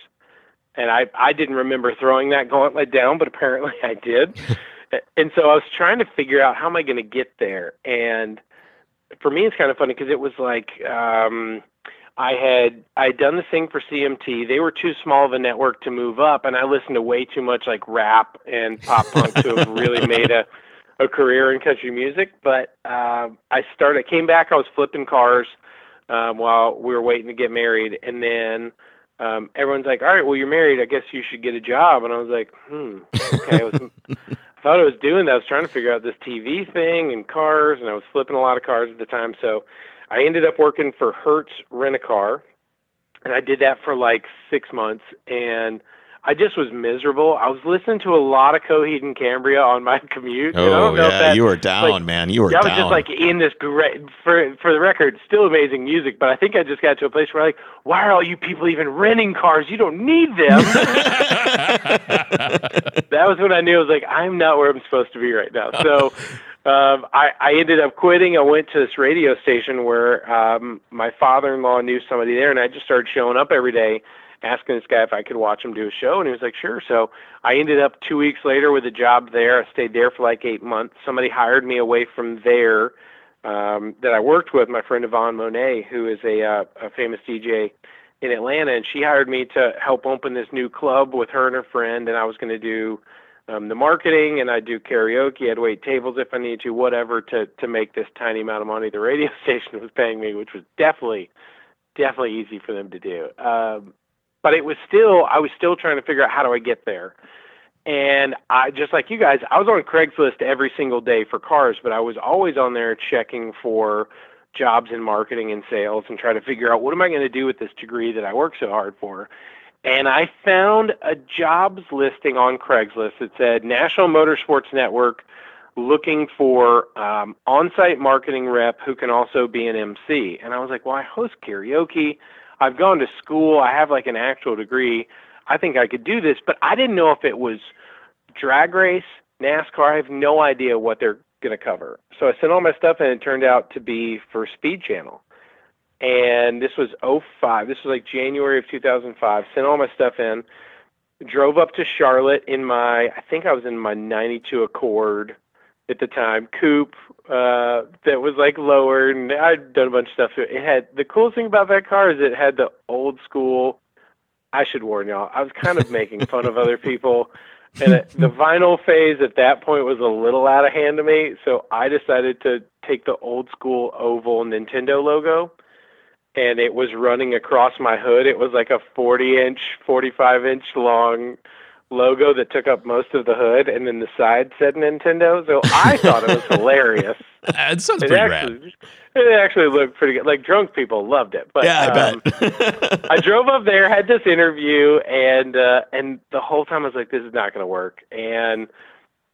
And I I didn't remember throwing that gauntlet down, but apparently I did. and so I was trying to figure out how am I going to get there. And for me, it's kind of funny because it was like um, I had I had done the thing for CMT. They were too small of a network to move up, and I listened to way too much like rap and pop punk to have really made a a career in country music. But uh, I started, came back. I was flipping cars um, while we were waiting to get married, and then um, everyone's like, all right, well, you're married. I guess you should get a job. And I was like, hmm, okay. I, was, I thought I was doing that. I was trying to figure out this TV thing and cars, and I was flipping a lot of cars at the time. So I ended up working for Hertz Rent a Car, and I did that for like six months. And I just was miserable. I was listening to a lot of Coheed and Cambria on my commute. Oh yeah, that, you were down, like, man. You were. I was down. just like in this great. For for the record, still amazing music. But I think I just got to a place where like, why are all you people even renting cars? You don't need them. that was when I knew I was like, I'm not where I'm supposed to be right now. So. Um, I, I ended up quitting. I went to this radio station where um, my father-in-law knew somebody there, and I just started showing up every day asking this guy if I could watch him do a show, and he was like, "Sure." So I ended up two weeks later with a job there. I stayed there for like eight months. Somebody hired me away from there um, that I worked with, my friend Yvonne Monet, who is a, uh, a famous DJ in Atlanta, and she hired me to help open this new club with her and her friend, and I was going to do um, the marketing and I do karaoke. I'd wait tables if I needed to, whatever, to to make this tiny amount of money the radio station was paying me, which was definitely definitely easy for them to do. Um, but it was still I was still trying to figure out how do I get there. And I just like you guys, I was on Craigslist every single day for cars, but I was always on there checking for jobs in marketing and sales and trying to figure out what am I going to do with this degree that I work so hard for. And I found a jobs listing on Craigslist that said National Motorsports Network looking for um, on-site marketing rep who can also be an MC. And I was like, well, I host karaoke. I've gone to school. I have like an actual degree. I think I could do this, but I didn't know if it was drag race, NASCAR. I have no idea what they're going to cover. So I sent all my stuff and it turned out to be for Speed Channel. And this was 05. This was like January of 2005. Sent all my stuff in. Drove up to Charlotte in my, I think I was in my 92 Accord at the time, coupe uh, that was like lower, and I'd done a bunch of stuff. to It had the coolest thing about that car is it had the old school. I should warn y'all. I was kind of making fun of other people, and it, the vinyl phase at that point was a little out of hand to me. So I decided to take the old school oval Nintendo logo, and it was running across my hood. It was like a 40 inch, 45 inch long logo that took up most of the hood, and then the side said Nintendo. So I thought it was hilarious. That sounds It pretty actually, rad. it actually looked pretty good. Like drunk people loved it. But yeah, I um, bet. I drove up there, had this interview, and uh, and the whole time I was like, "This is not going to work." And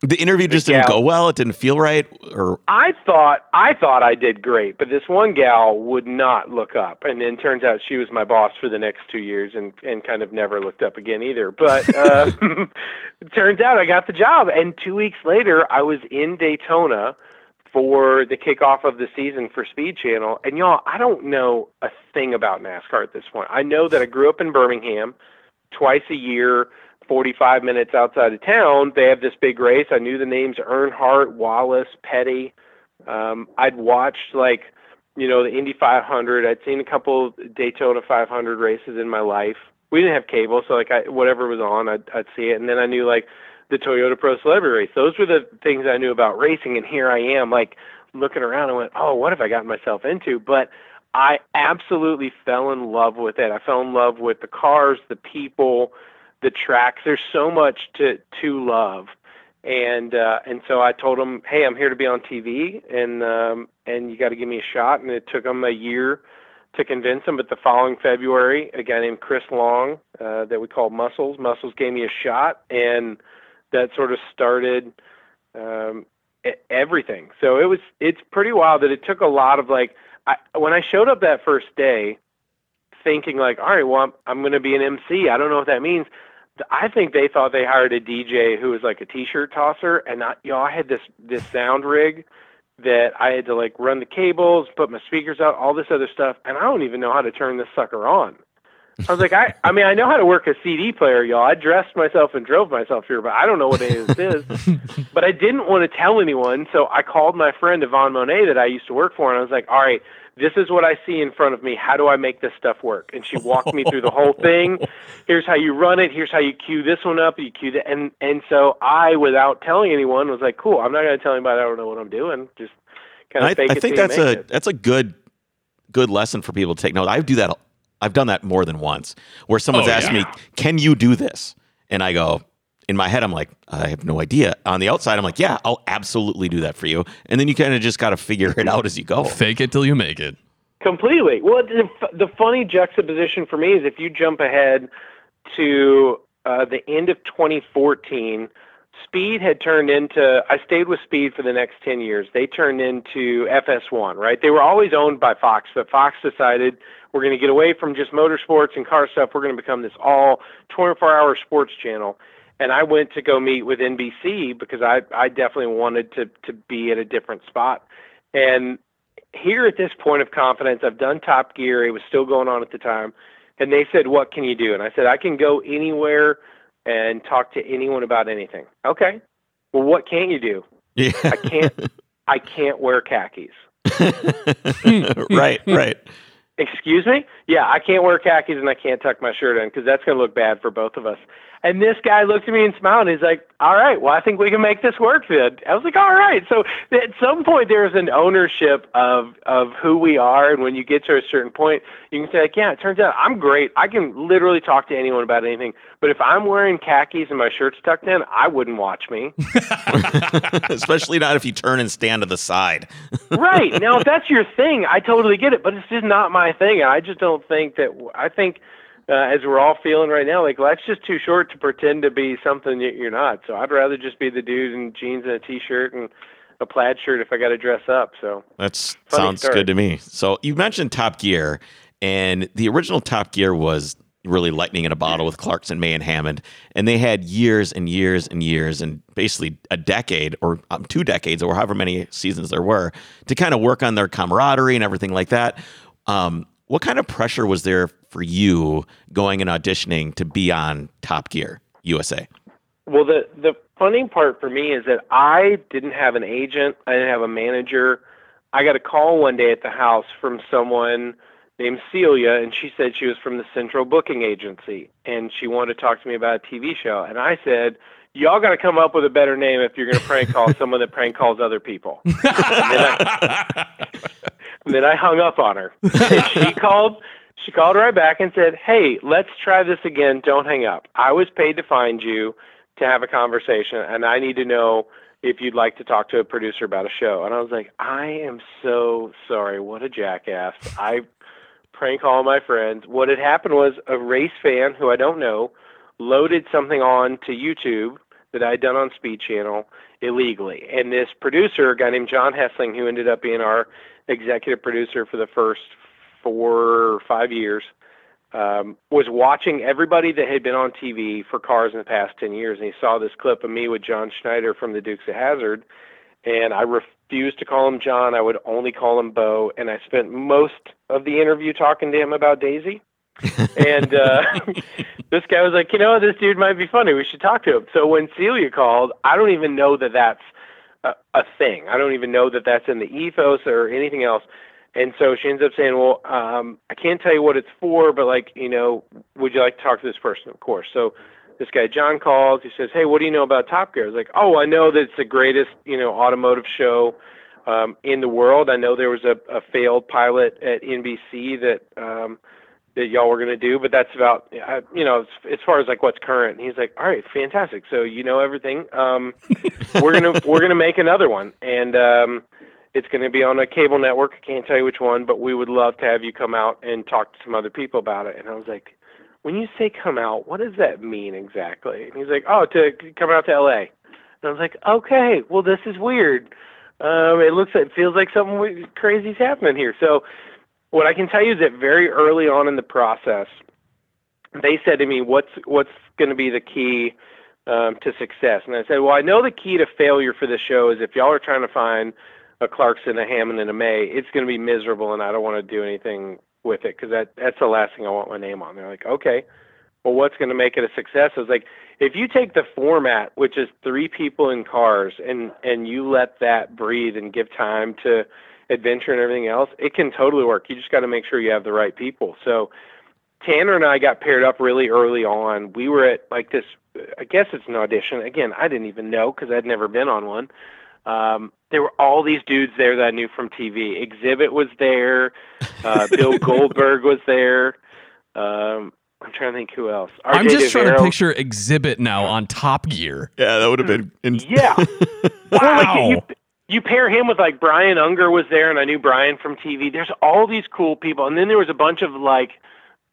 the interview just gal- didn't go well. It didn't feel right, or I thought I thought I did great, but this one gal would not look up, and then turns out she was my boss for the next two years, and and kind of never looked up again either. But uh, it turns out I got the job, and two weeks later I was in Daytona for the kickoff of the season for Speed Channel, and y'all, I don't know a thing about NASCAR at this point. I know that I grew up in Birmingham, twice a year. 45 minutes outside of town, they have this big race. I knew the names Earnhardt, Wallace, Petty. Um, I'd watched like, you know, the Indy 500. I'd seen a couple Daytona 500 races in my life. We didn't have cable, so like I, whatever was on, I'd, I'd see it. And then I knew like the Toyota Pro Celebrity race. Those were the things I knew about racing. And here I am, like looking around and went, oh, what have I gotten myself into? But I absolutely fell in love with it. I fell in love with the cars, the people, the tracks. There's so much to to love, and uh, and so I told them, hey, I'm here to be on TV, and um, and you got to give me a shot. And it took them a year to convince them. But the following February, a guy named Chris Long, uh, that we called Muscles, Muscles gave me a shot, and that sort of started um, everything. So it was it's pretty wild that it took a lot of like I, when I showed up that first day, thinking like, all right, well I'm I'm going to be an MC. I don't know what that means. I think they thought they hired a DJ who was like a t-shirt tosser, and I, you know, I had this this sound rig that I had to like run the cables, put my speakers out, all this other stuff, and I don't even know how to turn this sucker on. I was like, I, I mean, I know how to work a CD player, y'all. I dressed myself and drove myself here, but I don't know what any of this is. but I didn't want to tell anyone, so I called my friend Yvonne Monet that I used to work for, and I was like, all right, this is what I see in front of me. How do I make this stuff work? And she walked me through the whole thing. Here's how you run it. Here's how you cue this one up. You cue that, and and so I, without telling anyone, was like, cool. I'm not going to tell anybody. I don't know what I'm doing. Just kind of I, fake I it think till that's a it. that's a good good lesson for people to take note. I do that I've done that more than once, where someone's Oh, asked yeah. me, "Can you do this?" And I go, in my head, I'm like, I have no idea. On the outside, I'm like, yeah, I'll absolutely do that for you. And then you kind of just got to figure it out as you go. Fake it till you make it. Completely. Well, the, the funny juxtaposition for me is if you jump ahead to uh, the end of 2014, Speed had turned into. I stayed with Speed for the next 10 years. They turned into FS1, right? They were always owned by Fox, but Fox decided we're going to get away from just motorsports and car stuff. We're going to become this all 24-hour sports channel. And I went to go meet with NBC because I I definitely wanted to to be at a different spot. And here at this point of confidence, I've done Top Gear. It was still going on at the time. And they said, What can you do? And I said, I can go anywhere and talk to anyone about anything. Okay. Well, what can't you do? Yeah. I can't I can't wear khakis. right, right. Excuse me? Yeah, I can't wear khakis and I can't tuck my shirt in because that's going to look bad for both of us. And this guy looked at me and smiled. And he's like, "All right, well, I think we can make this work." Then I was like, "All right." So at some point, there is an ownership of of who we are, and when you get to a certain point, you can say, "Like, yeah, it turns out I'm great. I can literally talk to anyone about anything." But if I'm wearing khakis and my shirt's tucked in, I wouldn't watch me. Especially not if you turn and stand to the side. right now, if that's your thing, I totally get it. But it's just not my thing. I just don't think that. I think uh, as we're all feeling right now, like life's just too short to pretend to be something that you're not. So I'd rather just be the dude in jeans and a t-shirt and a plaid shirt if I got to dress up. So That's Funny sounds story. good to me. So you mentioned Top Gear, and the original Top Gear was really lightning in a bottle with Clarkson, May, and Hammond, and they had years and years and years, and basically a decade or um, two decades, or however many seasons there were, to kind of work on their camaraderie and everything like that. Um, what kind of pressure was there for you going and auditioning to be on Top Gear USA? Well, the the funny part for me is that I didn't have an agent. I didn't have a manager. I got a call one day at the house from someone named Celia, and she said she was from the Central Booking Agency, and she wanted to talk to me about a TV show. And I said, "Y'all got to come up with a better name if you're going to prank call someone that prank calls other people." and, then I, and then I hung up on her. And she called. She called right back and said, "Hey, let's try this again. Don't hang up. I was paid to find you to have a conversation, and I need to know if you'd like to talk to a producer about a show." And I was like, "I am so sorry. What a jackass! I prank all my friends. What had happened was a race fan who I don't know loaded something on to YouTube that I had done on Speed Channel illegally, and this producer, a guy named John Hessling, who ended up being our executive producer for the first four or five years, um, was watching everybody that had been on TV for cars in the past 10 years. And he saw this clip of me with John Schneider from the Dukes of Hazzard. And I refused to call him John. I would only call him Bo. And I spent most of the interview talking to him about Daisy. and uh, this guy was like, you know, this dude might be funny. We should talk to him. So when Celia called, I don't even know that that's a, a thing. I don't even know that that's in the ethos or anything else. And so she ends up saying, "Well, um, I can't tell you what it's for, but like, you know, would you like to talk to this person?" Of course. So this guy John calls. He says, "Hey, what do you know about Top Gear?" I was like, "Oh, I know that it's the greatest, you know, automotive show um, in the world. I know there was a, a failed pilot at NBC that um, that y'all were going to do, but that's about, you know, as, as far as like what's current." And he's like, "All right, fantastic. So you know everything. Um, we're gonna we're gonna make another one, and." Um, it's going to be on a cable network. I can't tell you which one, but we would love to have you come out and talk to some other people about it. And I was like, when you say come out, what does that mean exactly? And he's like, oh, to come out to LA. And I was like, okay, well, this is weird. Um, it looks, it feels like something we- crazy's happening here. So, what I can tell you is that very early on in the process, they said to me, what's what's going to be the key um, to success? And I said, well, I know the key to failure for this show is if y'all are trying to find a Clarkson, a Hammond, and a May, it's going to be miserable, and I don't want to do anything with it because that that's the last thing I want my name on. They're like, okay, well, what's going to make it a success? I was like, if you take the format, which is three people in cars, and and you let that breathe and give time to adventure and everything else, it can totally work. You just got to make sure you have the right people. So. Tanner and I got paired up really early on. We were at like this, I guess it's an audition. Again, I didn't even know because I'd never been on one um, there were all these dudes there that I knew from TV. Xzibit was there, uh, Bill Goldberg was there, Um, I'm trying to think who else. I'm RJ just trying to picture Xzibit now on Top Gear. Yeah, that would have been. In- Yeah. Well, Wow. like you, you pair him with like Brian Unger was there, and I knew Brian from TV. There's all these cool people, and then there was a bunch of like,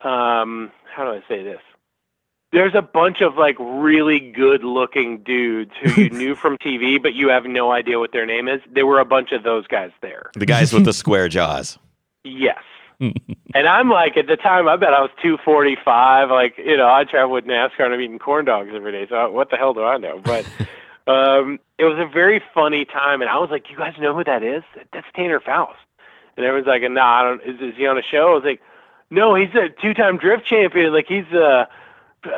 um, how do I say this? There's a bunch of like really good-looking dudes who you knew from TV, but you have no idea what their name is. There were a bunch of those guys there. the guys with the square jaws. Yes. and I'm like, at the time, I bet I was 245. Like, you know, I travel with NASCAR and I'm eating corn dogs every day. So what the hell do I know? But um, it was a very funny time. And I was like, you guys know who that is? That's Tanner Foust. And everyone's like, nah, I don't, is, is he on a show? I was like, no, he's a two-time drift champion. Like, he's, uh,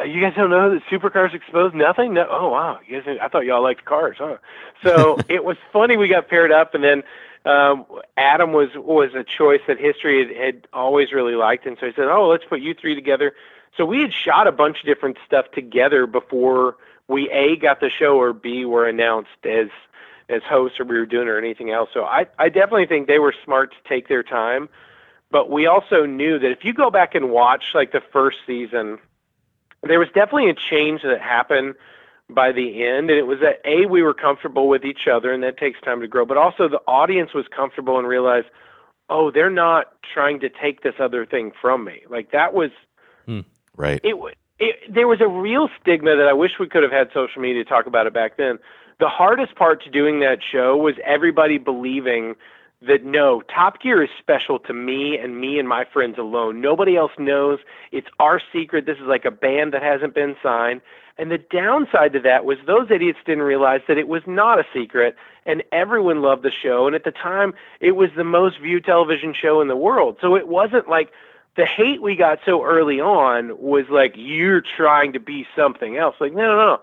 you guys don't know that supercars exposed nothing? No. Oh, wow. You guys, I thought y'all liked cars, huh? So it was funny. We got paired up and then, um, Adam was was a choice that history had, had always really liked, and so he said, "Oh, let's put you three together." So we had shot a bunch of different stuff together before we a got the show or b were announced as as hosts or we were doing or anything else. So I I definitely think they were smart to take their time, but we also knew that if you go back and watch like the first season, there was definitely a change that happened by the end and it was that a we were comfortable with each other and that takes time to grow but also the audience was comfortable and realized oh they're not trying to take this other thing from me like that was hmm. Right. it, it there was a real stigma that I wish we could have had social media talk about it back then. The hardest part to doing that show was everybody believing that no, Top Gear is special to me and me and my friends alone. Nobody else knows. It's our secret. This is like a band that hasn't been signed. And the downside to that was those idiots didn't realize that it was not a secret and everyone loved the show. And at the time, it was the most viewed television show in the world. So it wasn't like the hate we got so early on was like you're trying to be something else. Like no, no, no.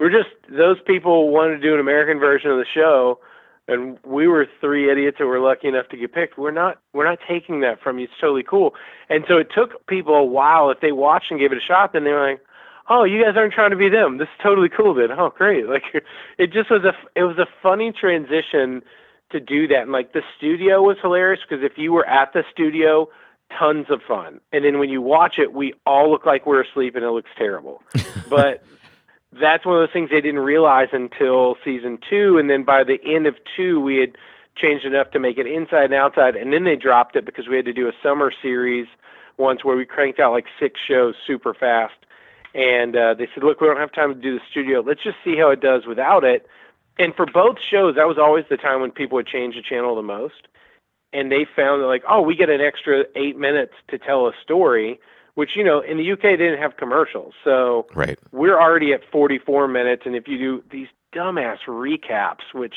We're just those people wanted to do an American version of the show, and we were three idiots that were lucky enough to get picked. We're not we're not taking that from you. It's totally cool. And so it took people a while. If they watched and gave it a shot, then they were like, "Oh, you guys aren't trying to be them. This is totally cool." Then, oh, great. Like it just was a it was a funny transition to do that. And like the studio was hilarious because if you were at the studio tons of fun. And then when you watch it, we all look like we're asleep and it looks terrible. but that's one of those things they didn't realize until season two. And then by the end of two, we had changed enough to make it inside and outside. And then they dropped it because we had to do a summer series once where we cranked out like six shows super fast. And uh, they said, look, we don't have time to do the studio. Let's just see how it does without it. And for both shows, that was always the time when people would change the channel the most and they found that like, oh, we get an extra eight minutes to tell a story, which you know in the UK they didn't have commercials, so Right. we're already at 44 minutes, and if you do these dumbass recaps, which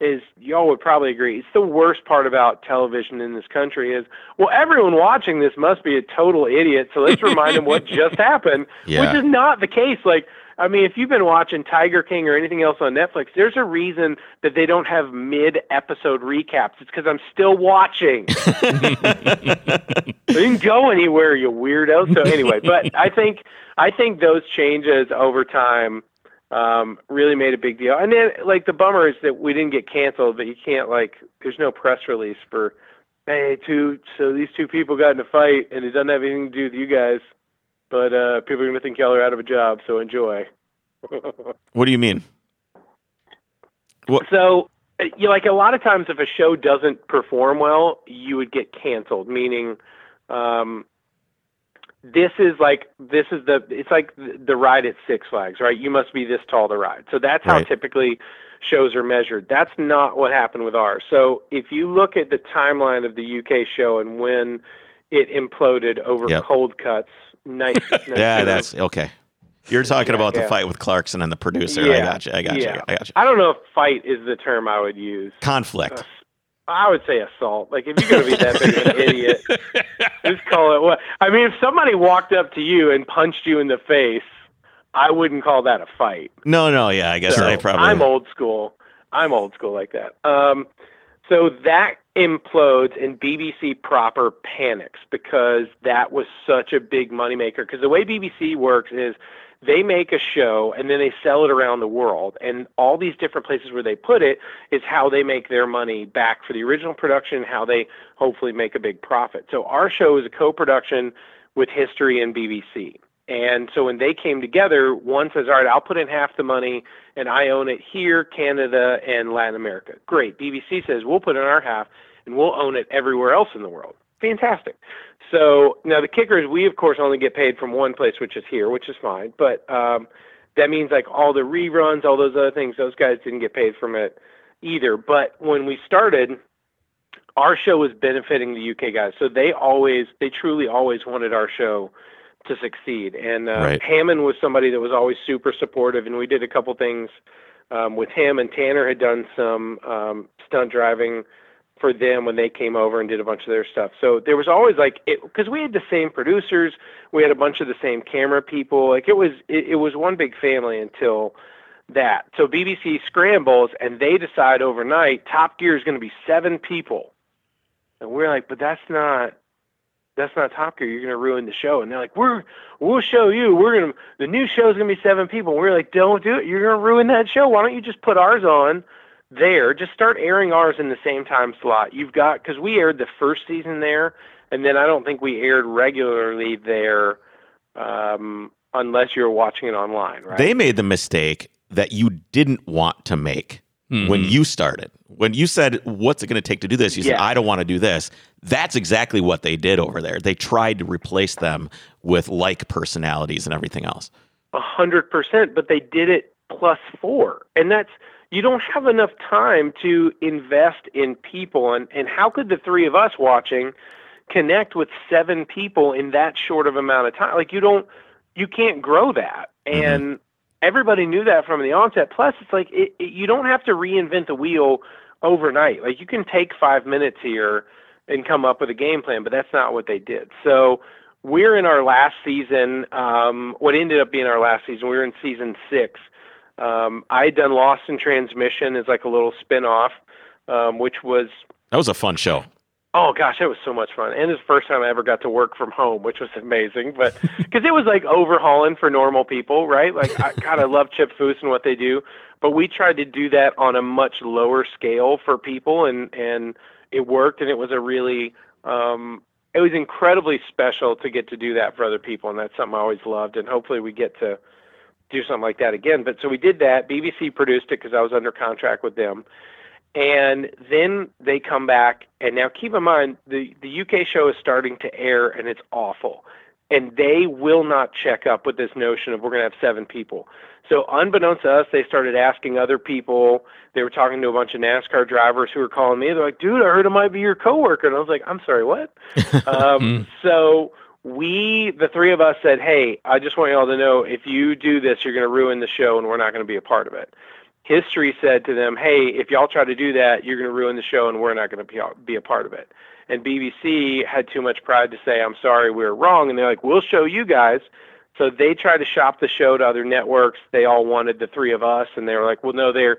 is y'all would probably agree, it's the worst part about television in this country is well, everyone watching this must be a total idiot, so let's remind them what just happened, Yeah. which is not the case. Like. I mean, if you've been watching Tiger King or anything else on Netflix, there's a reason that they don't have mid-episode recaps. It's because I'm still watching. I didn't go anywhere, you weirdo. So anyway, but I think I think those changes over time um, really made a big deal. And then like the bummer is that we didn't get canceled, but you can't like there's no press release for hey two so these two people got in a fight and it doesn't have anything to do with you guys. But uh, people are gonna think y'all are out of a job, so enjoy. What do you mean? So, uh, you like a lot of times, if a show doesn't perform well, you would get canceled. Meaning, um, this is like this is the it's like the, the ride at Six Flags, right? You must be this tall to ride. So that's how Right. typically shows are measured. That's not what happened with ours. So if you look at the timeline of the UK show and when it imploded over Yep. cold cuts, nice. nice Yeah, that's okay. You're talking Yeah, about the fight with Clarkson and the producer. I got you. I got you. I got you. I don't know if fight is the term I would use. Conflict. I would say assault. Like if you're going to be that big of an idiot, just call it what. I mean, if somebody walked up to you and punched you in the face, I wouldn't call that a fight. No, no, yeah. I guess So, I probably. I'm old school. I'm old school like that. Um, so that implodes and BBC proper panics because that was such a big moneymaker. Because the way BBC works is they make a show and then they sell it around the world. And all these different places where they put it is how they make their money back for the original production, how they hopefully make a big profit. So our show is a co production with history and BBC. And so when they came together, one says, "All right, I'll put in half the money, and I own it here, Canada, and Latin America." Great. BBC says, "We'll put in our half, and we'll own it everywhere else in the world." Fantastic. So now the kicker is, we of course only get paid from one place, which is here, which is fine. But um, that means like all the reruns, all those other things, those guys didn't get paid from it either. But when we started, our show was benefiting the UK guys, so they always, they truly always wanted our show to succeed. And uh, Right. Hammond was somebody that was always super supportive, and we did a couple things um, with him. And Tanner had done some um, stunt driving for them when they came over and did a bunch of their stuff. So there was always like because we had the same producers, we had a bunch of the same camera people. Like it was it, it was one big family until that. So BBC scrambles and they decide overnight Top Gear is going to be seven people, and we're like, but that's not that's not Top Gear. You're to ruin the show. And they're like, we're we'll show you. We're gonna the new show is going to be seven people. And we're like, don't do it. You're to ruin that show. Why don't you just put ours on? there. Just start airing ours in the same time slot. You've got because we aired the first season there, and then I don't think we aired regularly there, um, unless you're watching it online, right? They made the mistake that you didn't want to make when mm-hmm. you started. When you said, What's it going to take to do this? You said, I don't want to do this. That's exactly what they did over there. They tried to replace them with like personalities and everything else. A hundred percent, but they did it plus four, and that's you don't have enough time to invest in people, and and how could the three of us watching connect with seven people in that short of amount of time? Like you don't, you can't grow that, mm-hmm. and everybody knew that from the onset. Plus, it's like it, it, you don't have to reinvent the wheel overnight. Like you can take five minutes here and come up with a game plan, but that's not what they did. So we're in our last season. Um, what ended up being our last season, we were in season six. Um, I had done Lost in Transmission as like a little spin-off, um, which was That was a fun show. Oh gosh, it was so much fun, and it's the first time I ever got to work from home, which was amazing. But because it was like overhauling for normal people, right? Like, I, God, I love Chip Foose and what they do, but we tried to do that on a much lower scale for people, and and it worked, and it was a really, um, it was incredibly special to get to do that for other people, and that's something I always loved, and hopefully we get to do something like that again. But so we did that. BBC produced it because I was under contract with them. And then they come back, and now keep in mind the the UK show is starting to air, and it's awful. And they will not check up with this notion of we're going to have seven people. So unbeknownst to us, they started asking other people. They were talking to a bunch of NASCAR drivers who were calling me. They're like, "Dude, I heard it might be your coworker," and I was like, "I'm sorry, what?" um, so we, the three of us, said, "Hey, I just want you all to know if you do this, you're going to ruin the show, and we're not going to be a part of it." History said to them, "Hey, if y'all try to do that, you're going to ruin the show, and we're not going to be a part of it." And BBC had too much pride to say, "I'm sorry, we were wrong," and they're like, "We'll show you guys." So they tried to shop the show to other networks. They all wanted the three of us, and they were like, "Well, no, they're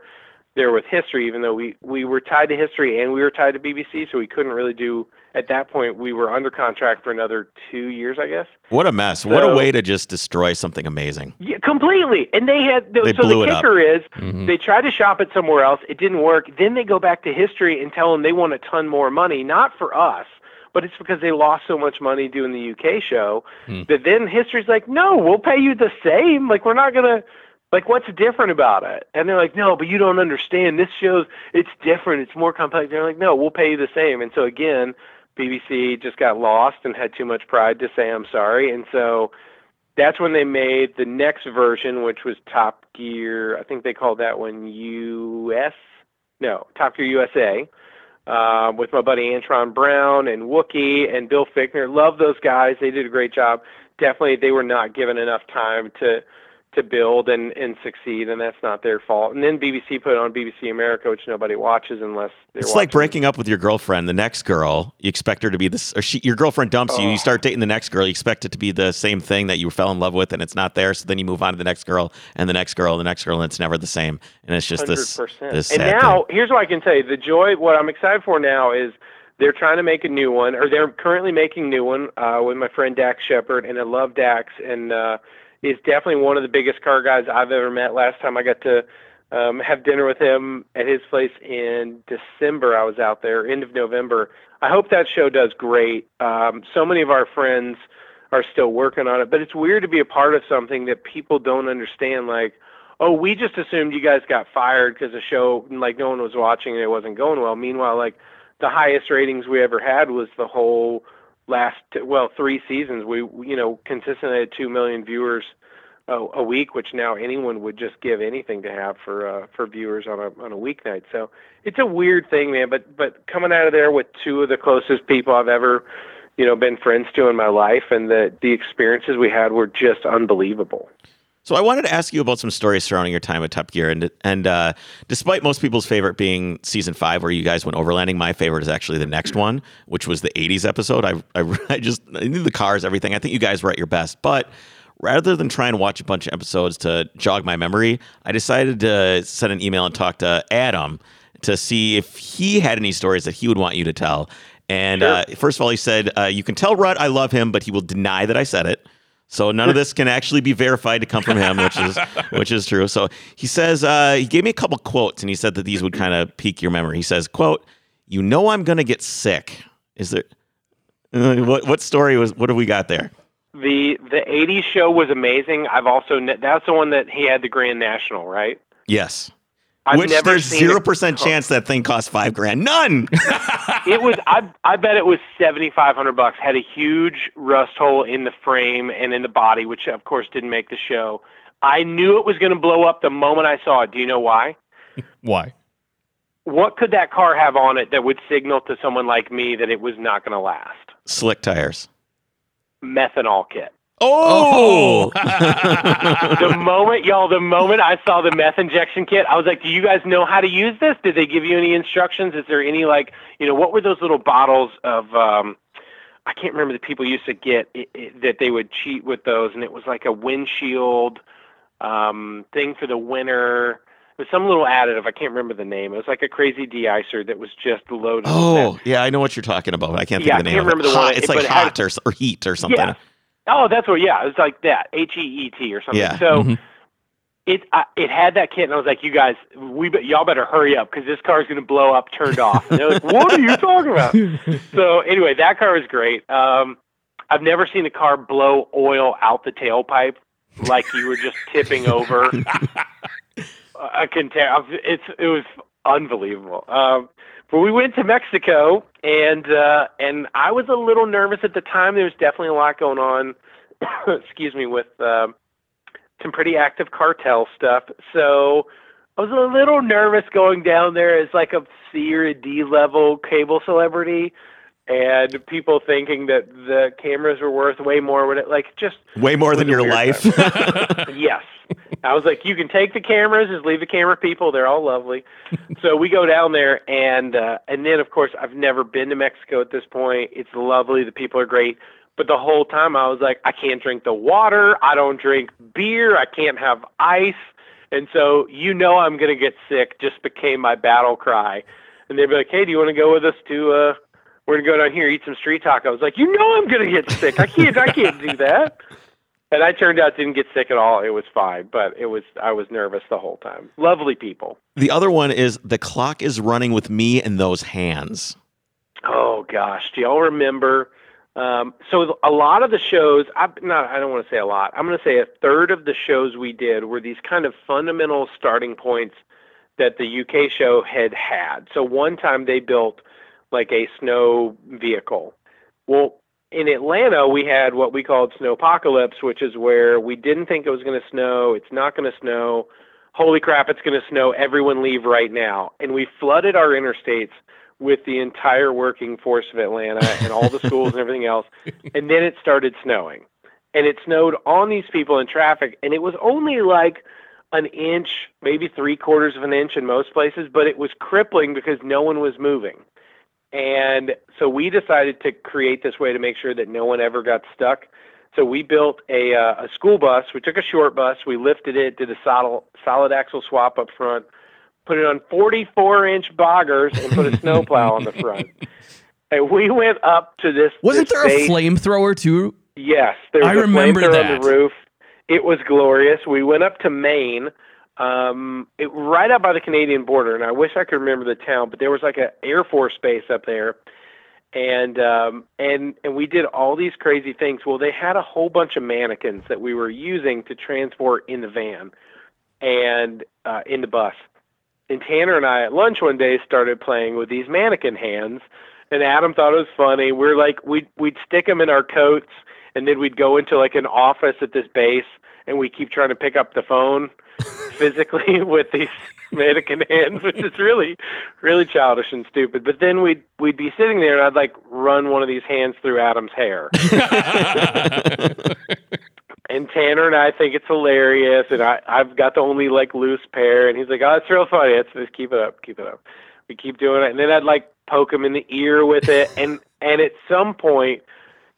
they're with History, even though we we were tied to History and we were tied to BBC, so we couldn't really do." At that point, we were under contract for another two years, I guess. What a mess. what a way to just destroy something amazing. Yeah, completely. And they had They so blew the it up. kicker is Mhm. they tried to shop it somewhere else. It didn't work. Then they go back to history and tell them they want a ton more money, not for us, but it's because they lost so much money doing the UK show Hmm. that then history's like, no, we'll pay you the same. Like we're not gonna. Like what's different about it? And they're like, no, but you don't understand. This shows it's different. It's more complex. They're like, no, we'll pay you the same. And so again, BBC just got lost and had too much pride to say I'm sorry. And so that's when they made the next version, which was Top Gear. I think they called that one US. No, Top Gear USA. Um, with my buddy Antron Brown and Wookie and Bill Fichtner. Love those guys. They did a great job. Definitely, they were not given enough time to to build and, and succeed, and that's not their fault. And then BBC put it on BBC America, which nobody watches unless they're It's like breaking up with your girlfriend. The next girl, you expect her to be this, or she, your girlfriend dumps you. Oh. You start dating the next girl. You expect it to be the same thing that you fell in love with, and it's not there. So then you move on to the next girl, and the next girl, and the next girl, and it's never the same. And it's just this, 100%. this and sad now, thing. here's what I can tell you: the joy. What I'm excited for now is they're trying to make a new one, or they're currently making a new one uh, with my friend Dax Shepard, and I love Dax, and uh, he's definitely one of the biggest car guys I've ever met. Last time I got to um, have dinner with him at his place in December, I was out there, end of November. I hope that show does great. Um, so many of our friends are still working on it. But it's weird to be a part of something that people don't understand. Like, oh, we just assumed you guys got fired because the show, like, no one was watching and it wasn't going well. Meanwhile, like, the highest ratings we ever had was the whole last, well, three seasons. We, you know, consistently had two million viewers a, a week, which now anyone would just give anything to have for uh, for viewers on a on a weeknight. So it's a weird thing, man. But but coming out of there with two of the closest people I've ever you know been friends to in my life, and the the experiences we had were just unbelievable. So I wanted to ask you about some stories surrounding your time at Top Gear, and and uh, despite most people's favorite being season five, where you guys went overlanding, my favorite is actually the next one, which was the '80s episode. I I, I just I knew the cars, everything. I think you guys were at your best, but rather than try and watch a bunch of episodes to jog my memory, I decided to send an email and talk to Adam to see if he had any stories that he would want you to tell. And Sure. uh, first of all, he said, uh, "You can tell Rutt I love him, but he will deny that I said it." So none of this can actually be verified to come from him, which is which is true. So he says uh, he gave me a couple quotes, and he said that these would kind of pique your memory. He says, "quote You know I'm gonna get sick." Is there uh, what what story was? What have we got there? The the '80s show was amazing. I've also that's the one that he had the Grand National, right? Yes. I've Which never there's zero percent chance that thing cost five grand. None. it was I I bet it was seventy five hundred bucks. Had a huge rust hole in the frame and in the body, which of course didn't make the show. I knew it was going to blow up the moment I saw it. Do you know why? Why? What could that car have on it that would signal to someone like me that it was not going to last? Slick tires. Methanol kit. Oh. the moment, y'all, the moment I saw the meth injection kit, I was like, "Do you guys know how to use this? Did they give you any instructions? Is there any like, you know, what were those little bottles of? um I can't remember the people used to get it, it, that they would cheat with those, and it was like a windshield um thing for the winter. It was some little additive. I can't remember the name. It was like a crazy de-icer that was just loaded. Oh, yeah, I know what you're talking about. I can't think Yeah, of the I name. can't of it. the one, Hot- It's but like it had- hot or, or heat or something. Yeah. Oh, that's what. Yeah, it was like that. H E E T or something. Yeah. So Mhm. it I, it had that kit, and I was like, "You guys, we y'all better hurry up because this car is going to blow up, turned off." And they're like, "What are you talking about?" so anyway, that car was great. Um, I've never seen a car blow oil out the tailpipe like you were just tipping over I a container. It's it was unbelievable. Um, but we went to Mexico, and uh, and I was a little nervous at the time. There was definitely a lot going on. excuse me, with um, some pretty active cartel stuff. So I was a little nervous going down there as like a C or a D level cable celebrity, and people thinking that the cameras were worth way more. When it like just Way more than your life. yes. I was like, you can take the cameras, just leave the camera people. They're all lovely. so we go down there, and uh, and then of course I've never been to Mexico at this point. It's lovely. The people are great. But the whole time I was like, I can't drink the water. I don't drink beer. I can't have ice. And so you know I'm gonna get sick. Just became my battle cry. And they'd be like, Hey, do you want to go with us to? uh We're gonna go down here eat some street tacos. Like, you know I'm gonna get sick. I can't. I can't do that. And I turned out didn't get sick at all. It was fine, but it was I was nervous the whole time. Lovely people. the other one is the clock is running with me and those hands. Oh gosh, do y'all remember? Um, so a lot of the shows, I not I don't want to say a lot. I'm going to say a third of the shows we did were these kind of fundamental starting points that the UK show had had. So one time they built like a snow vehicle. Well, in Atlanta we had what we called snowpocalypse, which is where we didn't think it was going to snow. It's not going to snow. Holy crap, it's going to snow. Everyone leave right now. And we flooded our interstates with the entire working force of Atlanta and all the schools and everything else. And then it started snowing. And it snowed on these people in traffic. And it was only like an inch, maybe three quarters of an inch in most places, but it was crippling because no one was moving. And so we decided to create this way to make sure that no one ever got stuck. So we built a, uh, a school bus. We took a short bus. We lifted it, did a solid, solid axle swap up front, put it on 44 inch boggers, and put a snowplow on the front. And we went up to this. Wasn't this there a flamethrower too? Yes, there was I a remember flamethrower on the roof. It was glorious. We went up to Maine, um, it, right out by the Canadian border, and I wish I could remember the town, but there was like an Air Force base up there, and um, and and we did all these crazy things. Well, they had a whole bunch of mannequins that we were using to transport in the van and uh, in the bus. And Tanner and I at lunch one day started playing with these mannequin hands, and Adam thought it was funny. We're like we'd we'd stick them in our coats, and then we'd go into like an office at this base, and we keep trying to pick up the phone physically with these mannequin hands, which is really, really childish and stupid. But then we'd we'd be sitting there, and I'd like run one of these hands through Adam's hair. and Tanner and I think it's hilarious, and I I've got the only like loose pair, and he's like, "Oh, it's real funny. It's just keep it up, keep it up." We keep doing it, and then I'd like poke him in the ear with it, and and at some point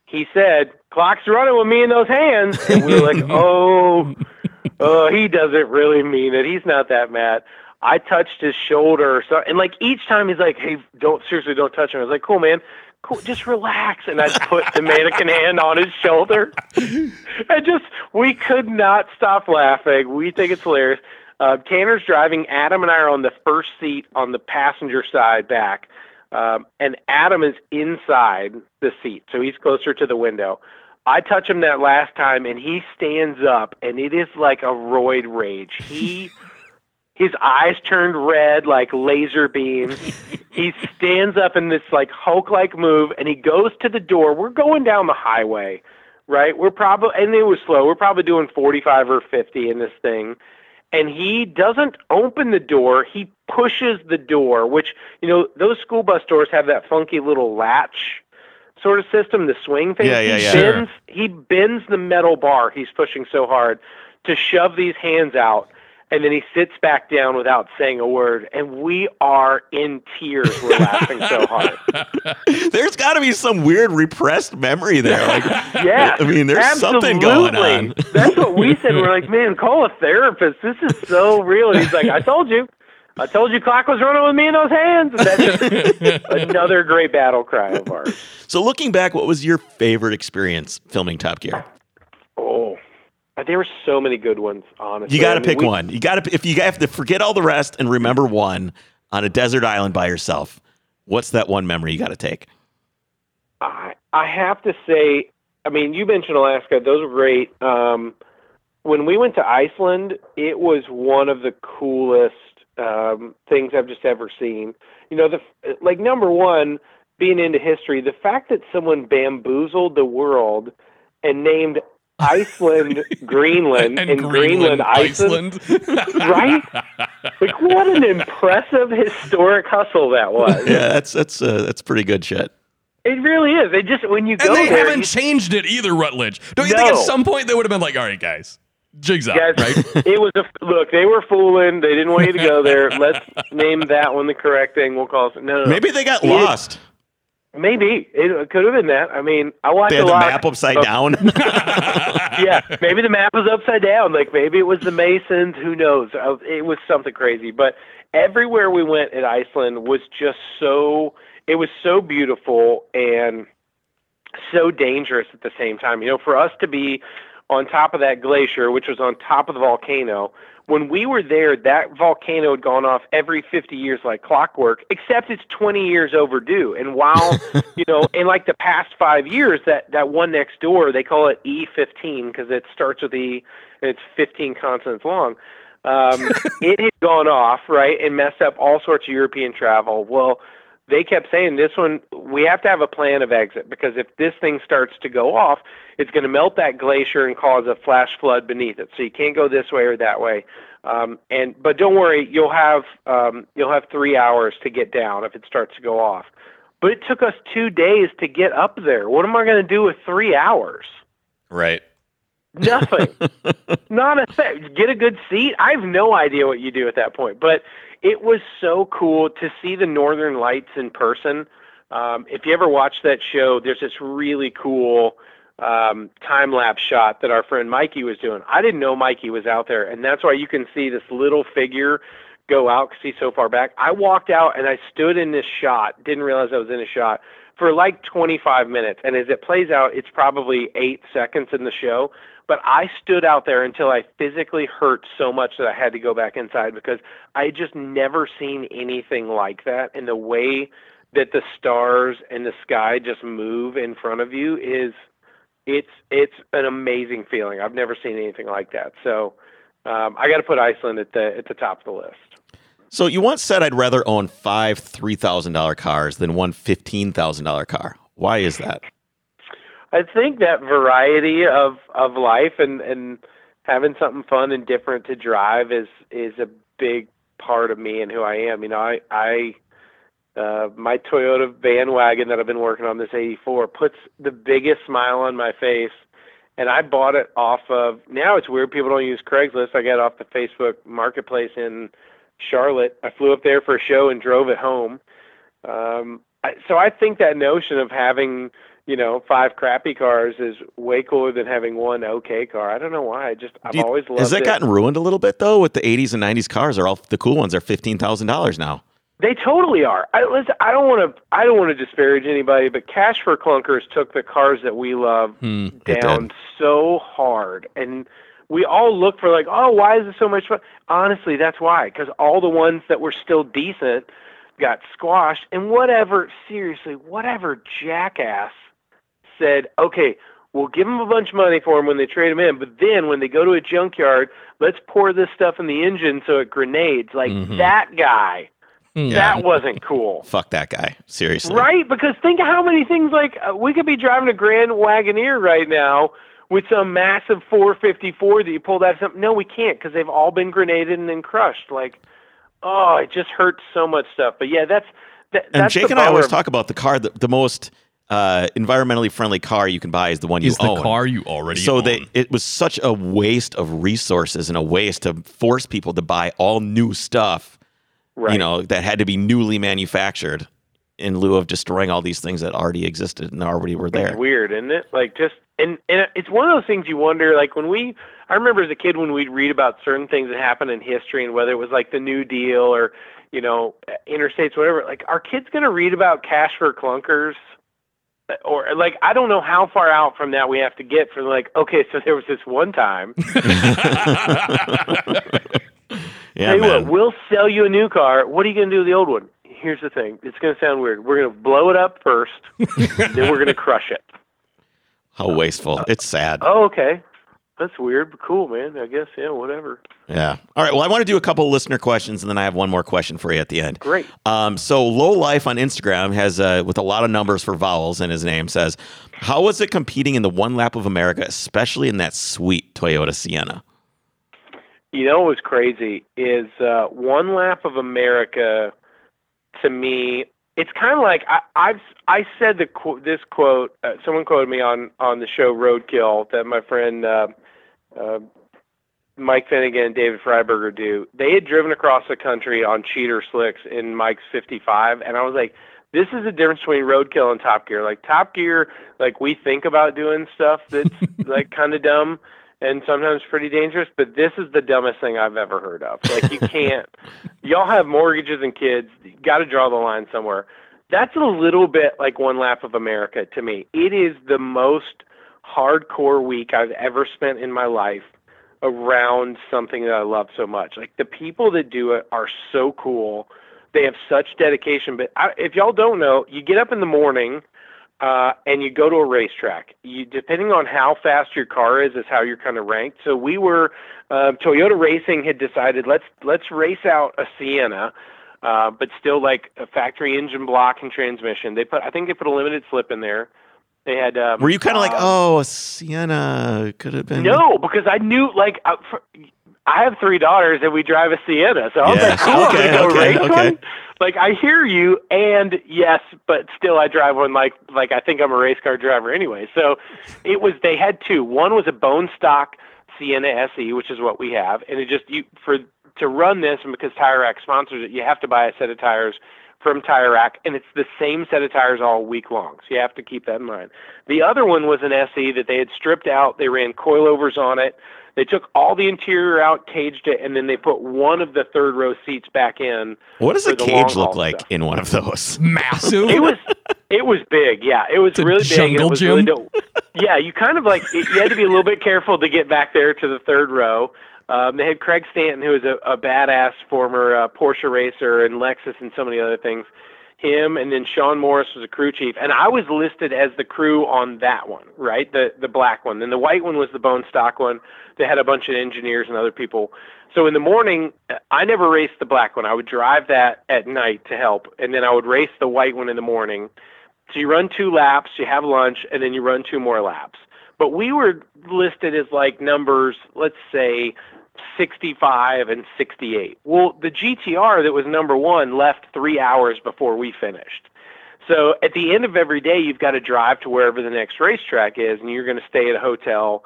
he said, "Clock's running with me in those hands," and we were like, "Oh." oh, he doesn't really mean it. He's not that mad. I touched his shoulder, so and like each time he's like, "Hey, don't seriously, don't touch him." I was like, "Cool, man, cool, just relax." And I put the mannequin hand on his shoulder. I just we could not stop laughing. We think it's hilarious. Uh, Tanner's driving. Adam and I are on the first seat on the passenger side back, um, and Adam is inside the seat, so he's closer to the window. I touch him that last time, and he stands up, and it is like a roid rage. He, his eyes turned red like laser beams. he stands up in this like Hulk-like move, and he goes to the door. We're going down the highway, right? We're probably, and it was slow. We're probably doing 45 or 50 in this thing. And he doesn't open the door. He pushes the door, which, you know, those school bus doors have that funky little latch sort of system, the swing thing. Yeah, yeah, he yeah. Bends, he bends the metal bar. He's pushing so hard to shove these hands out, and then he sits back down without saying a word. And we are in tears. We're laughing so hard. There's got to be some weird repressed memory there. Like, Yeah, I mean, there's something going on. That's what we said. We're like, man, call a therapist. This is so real. And he's like, I told you. I told you clock was running with me in those hands. That's another great battle cry of ours. So, looking back, what was your favorite experience filming Top Gear? Oh, there were so many good ones, honestly. You got to I mean, pick we- one. You got to if you have to forget all the rest and remember one on a desert island by yourself. What's that one memory you got to take? I I have to say, I mean, you mentioned Alaska; those were great. Um, when we went to Iceland, it was one of the coolest um, things I've just ever seen. You know, the like number one, being into history, the fact that someone bamboozled the world and named Iceland Greenland and, Greenland, Iceland, right? Like, what an impressive historic hustle that was. Yeah, that's that's uh, that's pretty good shit. It really is. They just when you go And they there, haven't you- changed it either, Rutledge. Don't you think at some point they would have been like, all right, guys, jigs up, Guys, right? it was a look. They were fooling. They didn't want you to go there. Let's name that one the correct thing. We'll call it. No, no, no. Maybe they got It- lost. maybe it could have been that. I mean, I watched They a had the lot. map upside of- down. yeah, maybe the map was upside down. Like maybe it was the Masons. Who knows? Uh, It was something crazy. But everywhere we went at Iceland was just so. It was so beautiful and so dangerous at the same time. You know, for us to be on top of that glacier, which was on top of the volcano, when we were there, that volcano had gone off every 50 years like clockwork, except it's 20 years overdue. And while, you know, in like the past five years, that, that one next door, they call it E15 because it starts with E and it's 15 consonants long. Um, it had gone off, right, and messed up all sorts of European travel. Well, they kept saying this one we have to have a plan of exit because if this thing starts to go off it's going to melt that glacier and cause a flash flood beneath it so you can't go this way or that way um, and but don't worry you'll have um, you'll have three hours to get down if it starts to go off but it took us two days to get up there what am i going to do with three hours right. Nothing. Not a thing. Get a good seat. I have no idea what you do at that point. But it was so cool to see the Northern Lights in person. Um, if you ever watch that show, there's this really cool um, time lapse shot that our friend Mikey was doing. I didn't know Mikey was out there, and that's why you can see this little figure go out because he's so far back. I walked out and I stood in this shot. Didn't realize I was in a shot for like 25 minutes. And as it plays out, it's probably eight seconds in the show. But I stood out there until I physically hurt so much that I had to go back inside because I had just never seen anything like that. And the way that the stars and the sky just move in front of you is it's it's an amazing feeling. I've never seen anything like that. So um, I got to put Iceland at the at the top of the list. So you once said I'd rather own five three thousand dollar cars than one fifteen thousand dollar car. Why is that? I think that variety of of life and and having something fun and different to drive is is a big part of me and who I am. You know, I I uh, my Toyota van wagon that I've been working on this 84 puts the biggest smile on my face. And I bought it off of, now it's weird people don't use Craigslist. I got it off the Facebook marketplace in Charlotte. I flew up there for a show and drove it home. Um, I, so I think that notion of having, you know, five crappy cars is way cooler than having one okay car. I don't know why. I just I've you, always loved Has that it. gotten ruined a little bit though? With the 80s and 90s cars, are all the cool ones are fifteen thousand dollars now. They totally are. I listen. I don't want to. I don't want to disparage anybody, but Cash for Clunkers took the cars that we love Hmm, down so hard, and we all look for like, oh, why is it so much fun? Honestly, that's why. Because all the ones that were still decent got squashed, and whatever. Seriously, whatever jackass said, okay, we'll give them a bunch of money for them when they trade them in, but then when they go to a junkyard, let's pour this stuff in the engine so it grenades. Like Mhm. that guy. Hmm. That wasn't cool. Fuck that guy. Seriously. Right? Because think of how many things like uh, we could be driving a Grand Wagoneer right now with some massive 454 that you pulled out of something. No, we can't because they've all been grenaded and then crushed. Like, oh, it just hurts so much stuff. But yeah, that's that, And that's Jake and I always of- talk about the car. The, the most uh, environmentally friendly car you can buy is the one you Is the own. car you already so own. they it was such a waste of resources and a waste to force people to buy all new stuff right. you know that had to be newly manufactured in lieu of destroying all these things that already existed and already were It's there weird, isn't it? Like just and and it's one of those things you wonder. Like when we, I remember as a kid when we'd read about certain things that happened in history and whether it was like the New Deal or you know interstates, whatever. Like, are kids going to read about cash for clunkers? Or like I don't know how far out from that we have to get for like okay so there was this one time yeah Tell you man what, we'll sell you a new car. What are you going to do with the old one? Here's the thing. It's going to sound weird. We're going to blow it up first, then we're going to crush it. how wasteful it's sad Oh, okay. That's weird, but cool, man. I guess, yeah, whatever. yeah all right well i want to do a couple listener questions and then i have one more question for you at the end Great. Um, so low life on Instagram has uh, with a lot of numbers for vowels in his name says, "How was it competing in the one lap of America, especially in that sweet Toyota Sienna?" You know what was crazy is uh, one lap of America. To me, it's kind of like I, I've I said the this quote. Uh, someone quoted me on on the show Roadkill that my friend uh, Mike Finnegan and David Freiberger do. They had driven across the country on cheater slicks in Mike's 55, and I was like, this is the difference between Roadkill and Top Gear. Like Top Gear, like we think about doing stuff that's like kind of dumb and sometimes pretty dangerous, but this is the dumbest thing I've ever heard of. Like you can't. y'all have mortgages and kids. You got to draw the line somewhere. That's a little bit like one lap of America to me. It is the most hardcore week I've ever spent in my life around something that I love so much. Like the people that do it are so cool. They have such dedication. But I, if y'all don't know, you get up in the morning uh, and you go to a racetrack. You depending on how fast your car is, is how you're kind of ranked. So we were uh, Toyota Racing had decided let's let's race out a Sienna. Uh, but still like a factory engine block and transmission. They put, I think they put a limited slip in there. They had. Um, Were you kind of like, um, "Oh, a Sienna could have been"? no, because I knew like uh, for, I have three daughters and we drive a Sienna, so I was Yeah. like, cool, I'm Okay, gonna go okay, race okay. one. Like I hear you, and yes, but still I drive one like like I think I'm a race car driver anyway. So it was they had two. One was a bone stock Sienna SE, which is what we have, and it just you for to run this and because Tire Rack sponsors it, you have to buy a set of tires from Tire Rack, and it's the same set of tires all week long. So you have to keep that in mind. The other one was an SE that they had stripped out. They ran coilovers on it. They took all the interior out, caged it, and then they put one of the third row seats back in. What does a cage look like stuff. in one of those? Massive. It was it was big, yeah. It was a really big. jungle it was gym? really dope. Yeah, you kind of like you had to be a little bit careful to get back there to the third row. Um, they had Craig Stanton, who was a, a badass former uh, Porsche racer and Lexus and so many other things. him, and then Sean Morris was a crew chief, and I was listed as the crew on that one, right? The the black one. Then the white one was the bone stock one. They had a bunch of engineers and other people. So in the morning, I never raced the black one. I would drive that at night to help, and then I would race the white one in the morning. So you run two laps, you have lunch, and then you run two more laps. But we were listed as like numbers, let's say 65 and 68. Well, the GTR that was number one left three hours before we finished. So at the end of every day, you've got to drive to wherever the next racetrack is, and you're going to stay at a hotel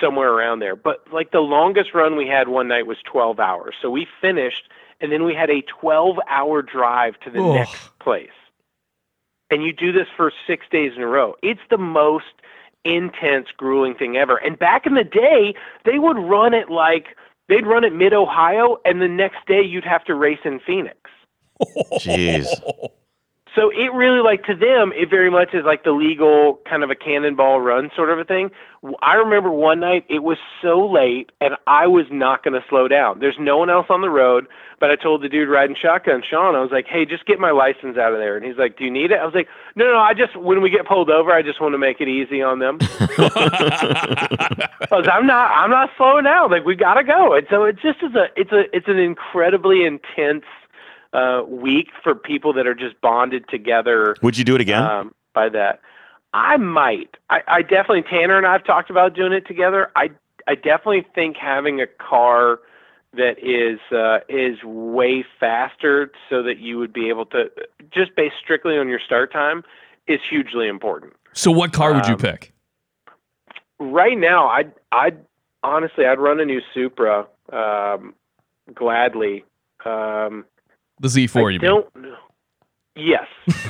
somewhere around there. But like the longest run we had one night was 12 hours. So we finished, and then we had a 12 hour drive to the Ugh. next place. And you do this for six days in a row. It's the most intense, grueling thing ever. And back in the day, they would run it like they'd run it mid Ohio, and the next day you'd have to race in Phoenix. Jeez. So it really like to them, it very much is like the legal kind of a cannonball run sort of a thing. I remember one night it was so late and I was not going to slow down. There's no one else on the road, but I told the dude riding shotgun, Sean, I was like, "Hey, just get my license out of there." And he's like, "Do you need it?" I was like, "No, no, I just when we get pulled over, I just want to make it easy on them." I was, I'm not, I'm not slowing down. Like we gotta go. And so it just is a, it's a, it's an incredibly intense uh, week for people that are just bonded together Would you do it again? um, by that. I might. I, I definitely Tanner and I've talked about doing it together. I I definitely think having a car that is uh, is way faster, so that you would be able to just based strictly on your start time, is hugely important. So, what car would you Um, pick? Right now, I I honestly I'd run a new Supra um, gladly. Um, The Z4, I you mean? don't know. Yes,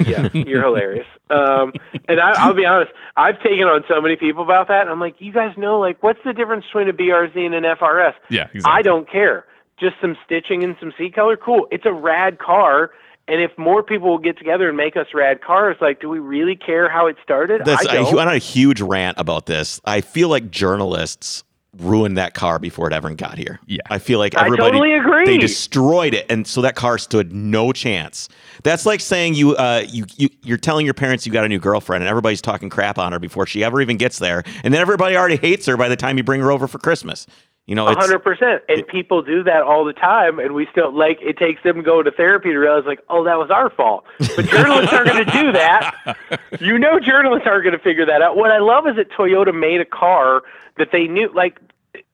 yes, you're hilarious. Um, and I, I'll be honest, I've taken on so many people about that. And I'm like, you guys know, like, what's the difference between a BRZ and an FRS? Yeah, exactly. I don't care. Just some stitching and some seat color, cool. It's a rad car. And if more people will get together and make us rad cars, like, do we really care how it started? That's, I I, don't. went on a huge rant about this. I feel like journalists ruined that car before it ever got here. Yeah. I feel like I everybody totally agree. they destroyed it, and so that car stood no chance. That's like saying you uh you, you you're telling your parents you got a new girlfriend, and everybody's talking crap on her before she ever even gets there, and then everybody already hates her by the time you bring her over for Christmas. You know, A hundred percent. And people do that all the time, and we still like it takes them going to therapy to realize like, oh, that was our fault. But journalists aren't going to do that. You know, journalists aren't going to figure that out. What I love is that Toyota made a car that they knew like.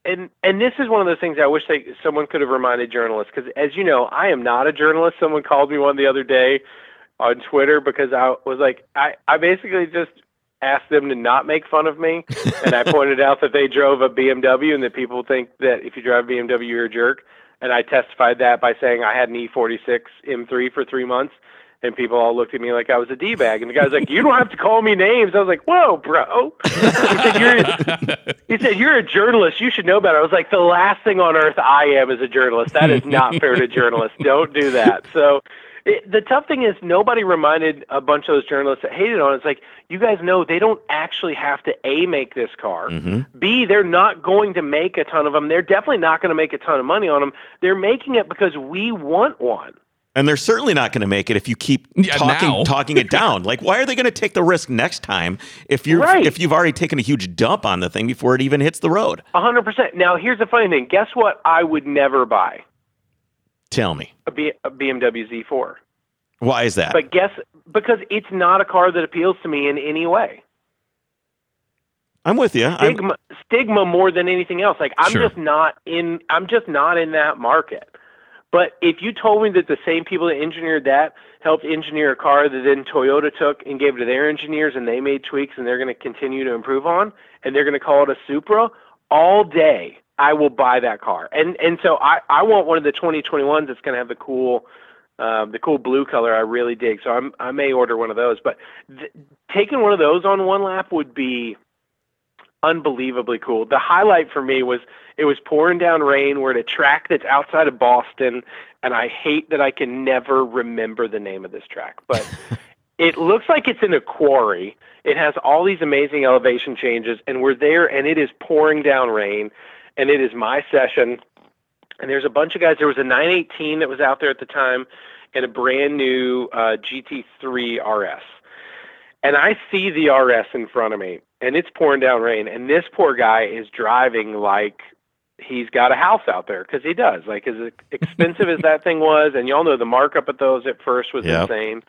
And and this is one of those things I wish they someone could have reminded journalists because as you know I am not a journalist. Someone called me one the other day on Twitter because I was like I I basically just asked them to not make fun of me, and I pointed out that they drove a BMW and that people think that if you drive a BMW you're a jerk, and I testified that by saying I had an E46 M3 for three months, and people all looked at me like I was a d bag, and the guy's like, "You don't have to call me names." I was like, "Whoa, bro!" he said, "You're," he said, "You're a journalist. You should know better." I was like, "The last thing on earth I am is a journalist. That is not fair to journalists. Don't do that." So. It, the tough thing is nobody reminded a bunch of those journalists that hated on it. It's like you guys know they don't actually have to a make this car. Mm-hmm. B they're not going to make a ton of them. They're definitely not going to make a ton of money on them. They're making it because we want one. and they're certainly not going to make it if you keep Yeah, talking now. talking it down. Like, why are they going to take the risk next time if you're Right. if you've already taken a huge dump on the thing before it even hits the road? A hundred percent. Now here's the funny thing. Guess what? I would never buy Tell me, a, B, a BMW Z4. why is that? But guess because it's not a car that appeals to me in any way. I'm with you. I'm, Stigma, stigma more than anything else. Like I'm Sure. just not in. I'm just not in that market. But if you told me that the same people that engineered that helped engineer a car that then Toyota took and gave to their engineers and they made tweaks and they're going to continue to improve on and they're going to call it a Supra all day, I will buy that car. And and so I I want one of the 2021s that's going to have the cool um, the cool blue color I really dig. So I'm I may order one of those. But th- taking one of those on one lap would be unbelievably cool. The highlight for me was it was pouring down rain. We're at a track that's outside of Boston, and I hate that I can never remember the name of this track, but it looks like it's in a quarry. It has all these amazing elevation changes, and we're there, and it is pouring down rain, and it is my session. And there's a bunch of guys. There was a 918 that was out there at the time. and a brand new uh, GT3 RS. And I see the RS in front of me, and it's pouring down rain, and this poor guy is driving like he's got a house out there because he does. Like as expensive as that thing was, and y'all know the markup of those at first was yep. insane.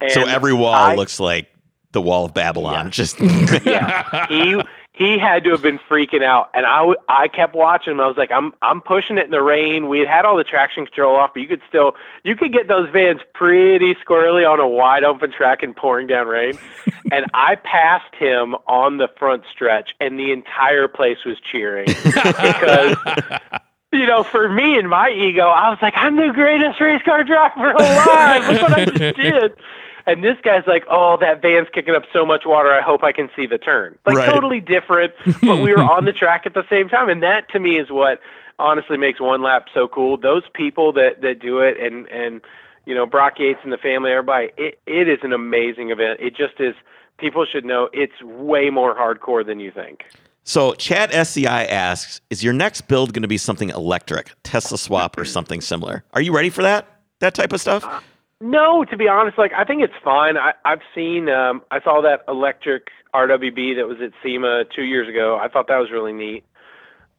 And so every wall I, looks like the wall of Babylon. Yeah. Just yeah, he he had to have been freaking out. And I, I kept watching him. I was like, I'm I'm pushing it in the rain. We had had all the traction control off, but you could still you could get those vans pretty squarely on a wide open track and pouring down rain. and I passed him on the front stretch, and the entire place was cheering because. You know, for me and my ego, I was like, I'm the greatest race car driver alive. Look what I just did. And this guy's like, oh, that van's kicking up so much water. I hope I can see the turn. Like right. totally different, but we were on the track at the same time. And that to me is what honestly makes one lap so cool. Those people that that do it and and you know Brock Yates and the family, everybody, it, it is an amazing event. It just is. People should know it's way more hardcore than you think. So Chad SCI asks, is your next build going to be something electric, Tesla swap, or something similar? Are you ready for that? That type of stuff? No, to be honest, like I think it's fine. I, I've seen, um, I saw that electric RWB that was at SEMA two years ago. I thought that was really neat.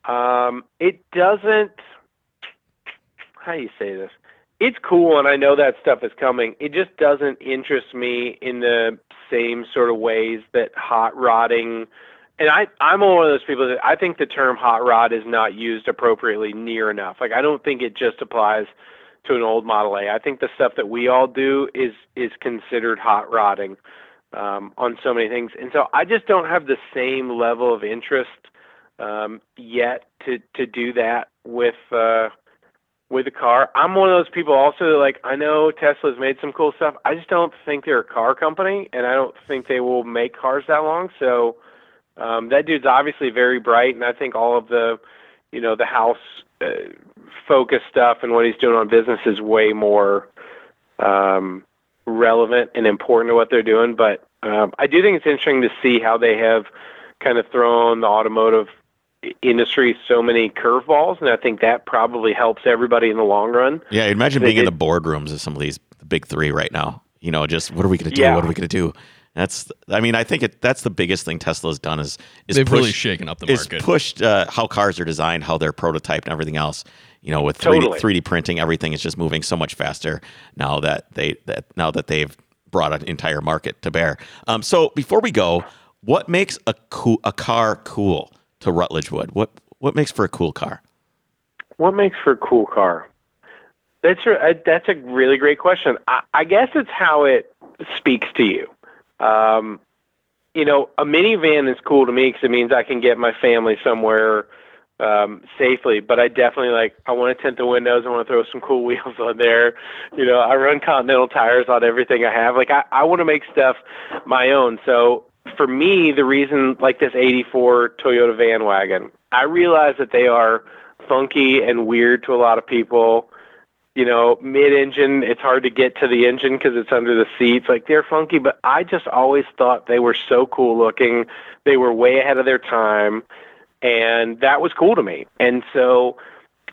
Um, it doesn't. How do you say this? It's cool, and I know that stuff is coming. It just doesn't interest me in the same sort of ways that hot rodding. And I, I'm one of those people that I think the term hot rod is not used appropriately near enough. Like I don't think it just applies to an old Model A. I think the stuff that we all do is is considered hot rodding um, on so many things, and so I just don't have the same level of interest um, yet to to do that with uh, with a car. I'm one of those people also that, like I know Tesla's made some cool stuff. I just don't think they're a car company, and I don't think they will make cars that long. So um, that dude's obviously very bright, and I think all of the you know the house uh, focus stuff and what he's doing on business is way more um, relevant and important to what they're doing. But um, I do think it's interesting to see how they have kind of thrown the automotive industry so many curveballs, and I think that probably helps everybody in the long run. Yeah, imagine being in the boardrooms of some of these big three right now. You know, just what are we going to do? Yeah. What are we going to do? That's, I mean, I think it, that's the biggest thing Tesla's done is is they've pushed, really shaken up the market. Is pushed uh, how cars are designed, how they're prototyped, and everything else. You know, with 3D, totally. 3D printing, everything is just moving so much faster now that they that now that they've brought an entire market to bear. Um, so before we go, what makes a cool a car cool to Rutledge Wood? What what makes for a cool car? What makes for a cool car? That's a, that's a really great question. I, I guess it's how it speaks to you. Um, you know, a minivan is cool to me because it means I can get my family somewhere um, safely. But I definitely like I want to tint the windows. I want to throw some cool wheels on there. You know, I run Continental tires on everything I have. Like I, I want to make stuff my own. So for me, the reason like this '84 Toyota van wagon, I realize that they are funky and weird to a lot of people you know, mid-engine, it's hard to get to the engine because it's under the seats. Like they're funky, but I just always thought they were so cool looking. They were way ahead of their time, and that was cool to me. And so,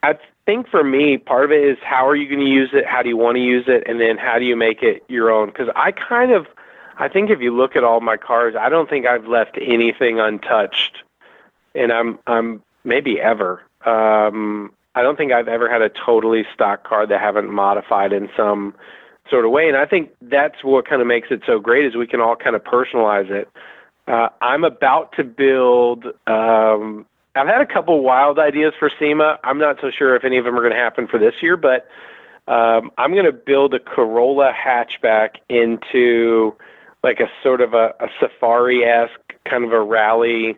I think for me, part of it is how are you going to use it? How do you want to use it? And then how do you make it your own? Because I kind of, I think if you look at all my cars, I don't think I've left anything untouched, and I'm I'm maybe ever. Um, I don't think I've ever had a totally stock car that haven't modified in some sort of way. And I think that's what kind of makes it so great is we can all kind of personalize it. Uh, I'm about to build. Um, I've had a couple wild ideas for SEMA. I'm not so sure if any of them are going to happen for this year, but um, I'm going to build a Corolla hatchback into like a sort of a, a safari esque kind of a rally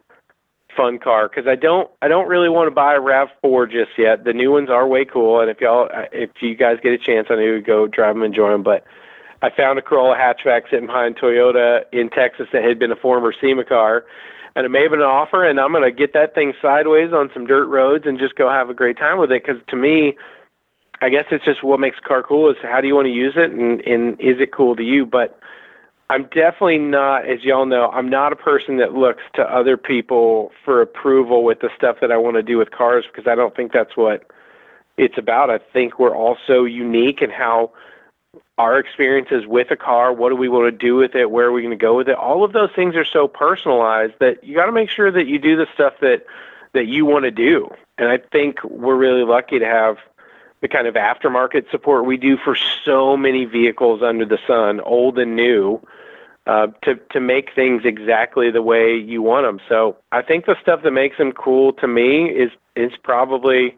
fun car because I don't I don't really want to buy a Rav Four just yet. The new ones are way cool, and if y'all if you guys get a chance, I know you go drive them, and enjoy them. But I found a Corolla hatchback sitting behind Toyota in Texas that had been a former SEMA car, and have been an offer, and I'm gonna get that thing sideways on some dirt roads and just go have a great time with it. Because to me, I guess it's just what makes a car cool is how do you want to use it, and and is it cool to you, but I'm definitely not, as y'all know, I'm not a person that looks to other people for approval with the stuff that I want to do with cars because I don't think that's what it's about. I think we're all so unique in how our experiences with a car. What do we want to do with it? Where are we going to go with it? All of those things are so personalized that you got to make sure that you do the stuff that that you want to do. And I think we're really lucky to have the kind of aftermarket support we do for so many vehicles under the sun, old and new, uh, to to make things exactly the way you want them. So I think the stuff that makes them cool to me is is probably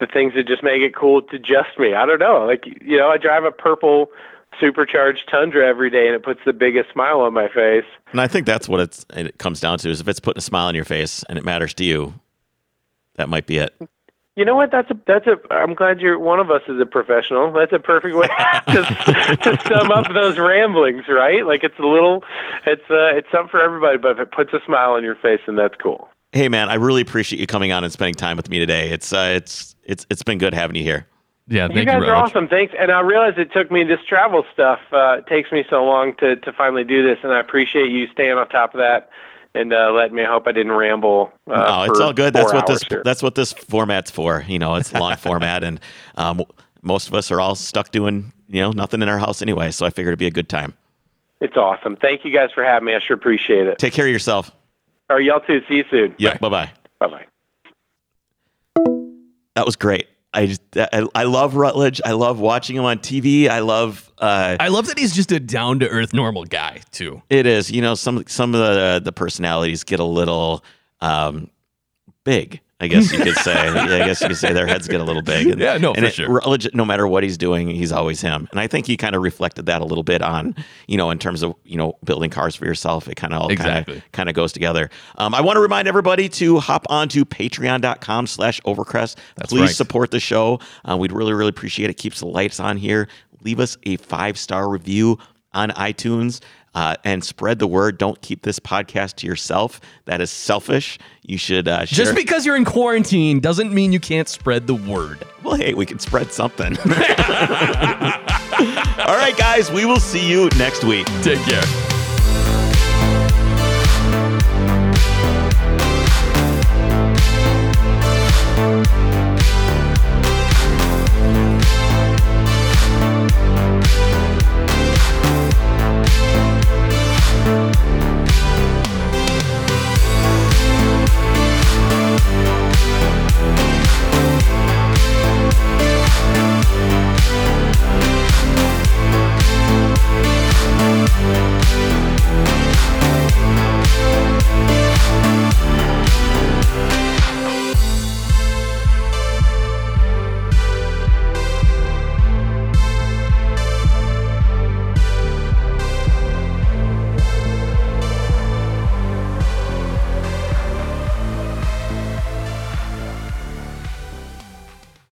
the things that just make it cool to just me. I don't know. Like you know, I drive a purple supercharged Tundra every day, and it puts the biggest smile on my face. And I think that's what it's it comes down to is if it's putting a smile on your face and it matters to you, that might be it. You know what? That's a that's a. I'm glad you're one of us is a professional. That's a perfect way to, to sum up those ramblings, right? Like it's a little, it's uh, it's something for everybody. But if it puts a smile on your face, then that's cool. Hey man, I really appreciate you coming on and spending time with me today. It's uh, it's it's it's been good having you here. Yeah, thank you guys you, are awesome. Thanks. And I realize it took me this travel stuff. Uh, it takes me so long to to finally do this, and I appreciate you staying on top of that and uh, letting me. I hope I didn't ramble. Uh, no, it's all good. That's what this here. that's what this format's for. You know, it's a long format, and um, most of us are all stuck doing you know nothing in our house anyway. So I figured it'd be a good time. It's awesome. Thank you guys for having me. I sure appreciate it. Take care of yourself. All right, y'all too. See you soon. Yep. Bye bye. Bye bye. That was great. I just I, I love Rutledge. I love watching him on TV. I love uh, I love that he's just a down to earth normal guy too. It is. You know, some some of the the personalities get a little um, big. I guess you could say. Yeah, I guess you could say their heads get a little big. And, Yeah, no, for it- sure. No matter what he's doing, he's always him. And I think he kind of reflected that a little bit on, you know, in terms of you know building cars for yourself. It kind of all Exactly. kind of kind of goes together. Um, I want to remind everybody to hop on to patreon.com slash overcrest. Please right. support the show. Uh, we'd really, really appreciate it. Keeps the lights on here. Leave us a five star review on iTunes uh, and spread the word. Don't keep this podcast to yourself. That is selfish. You should uh, share. Just because you're in quarantine doesn't mean you can't spread the word. well, hey, we can spread something. All right, guys, we will see you next week. Take care. We'll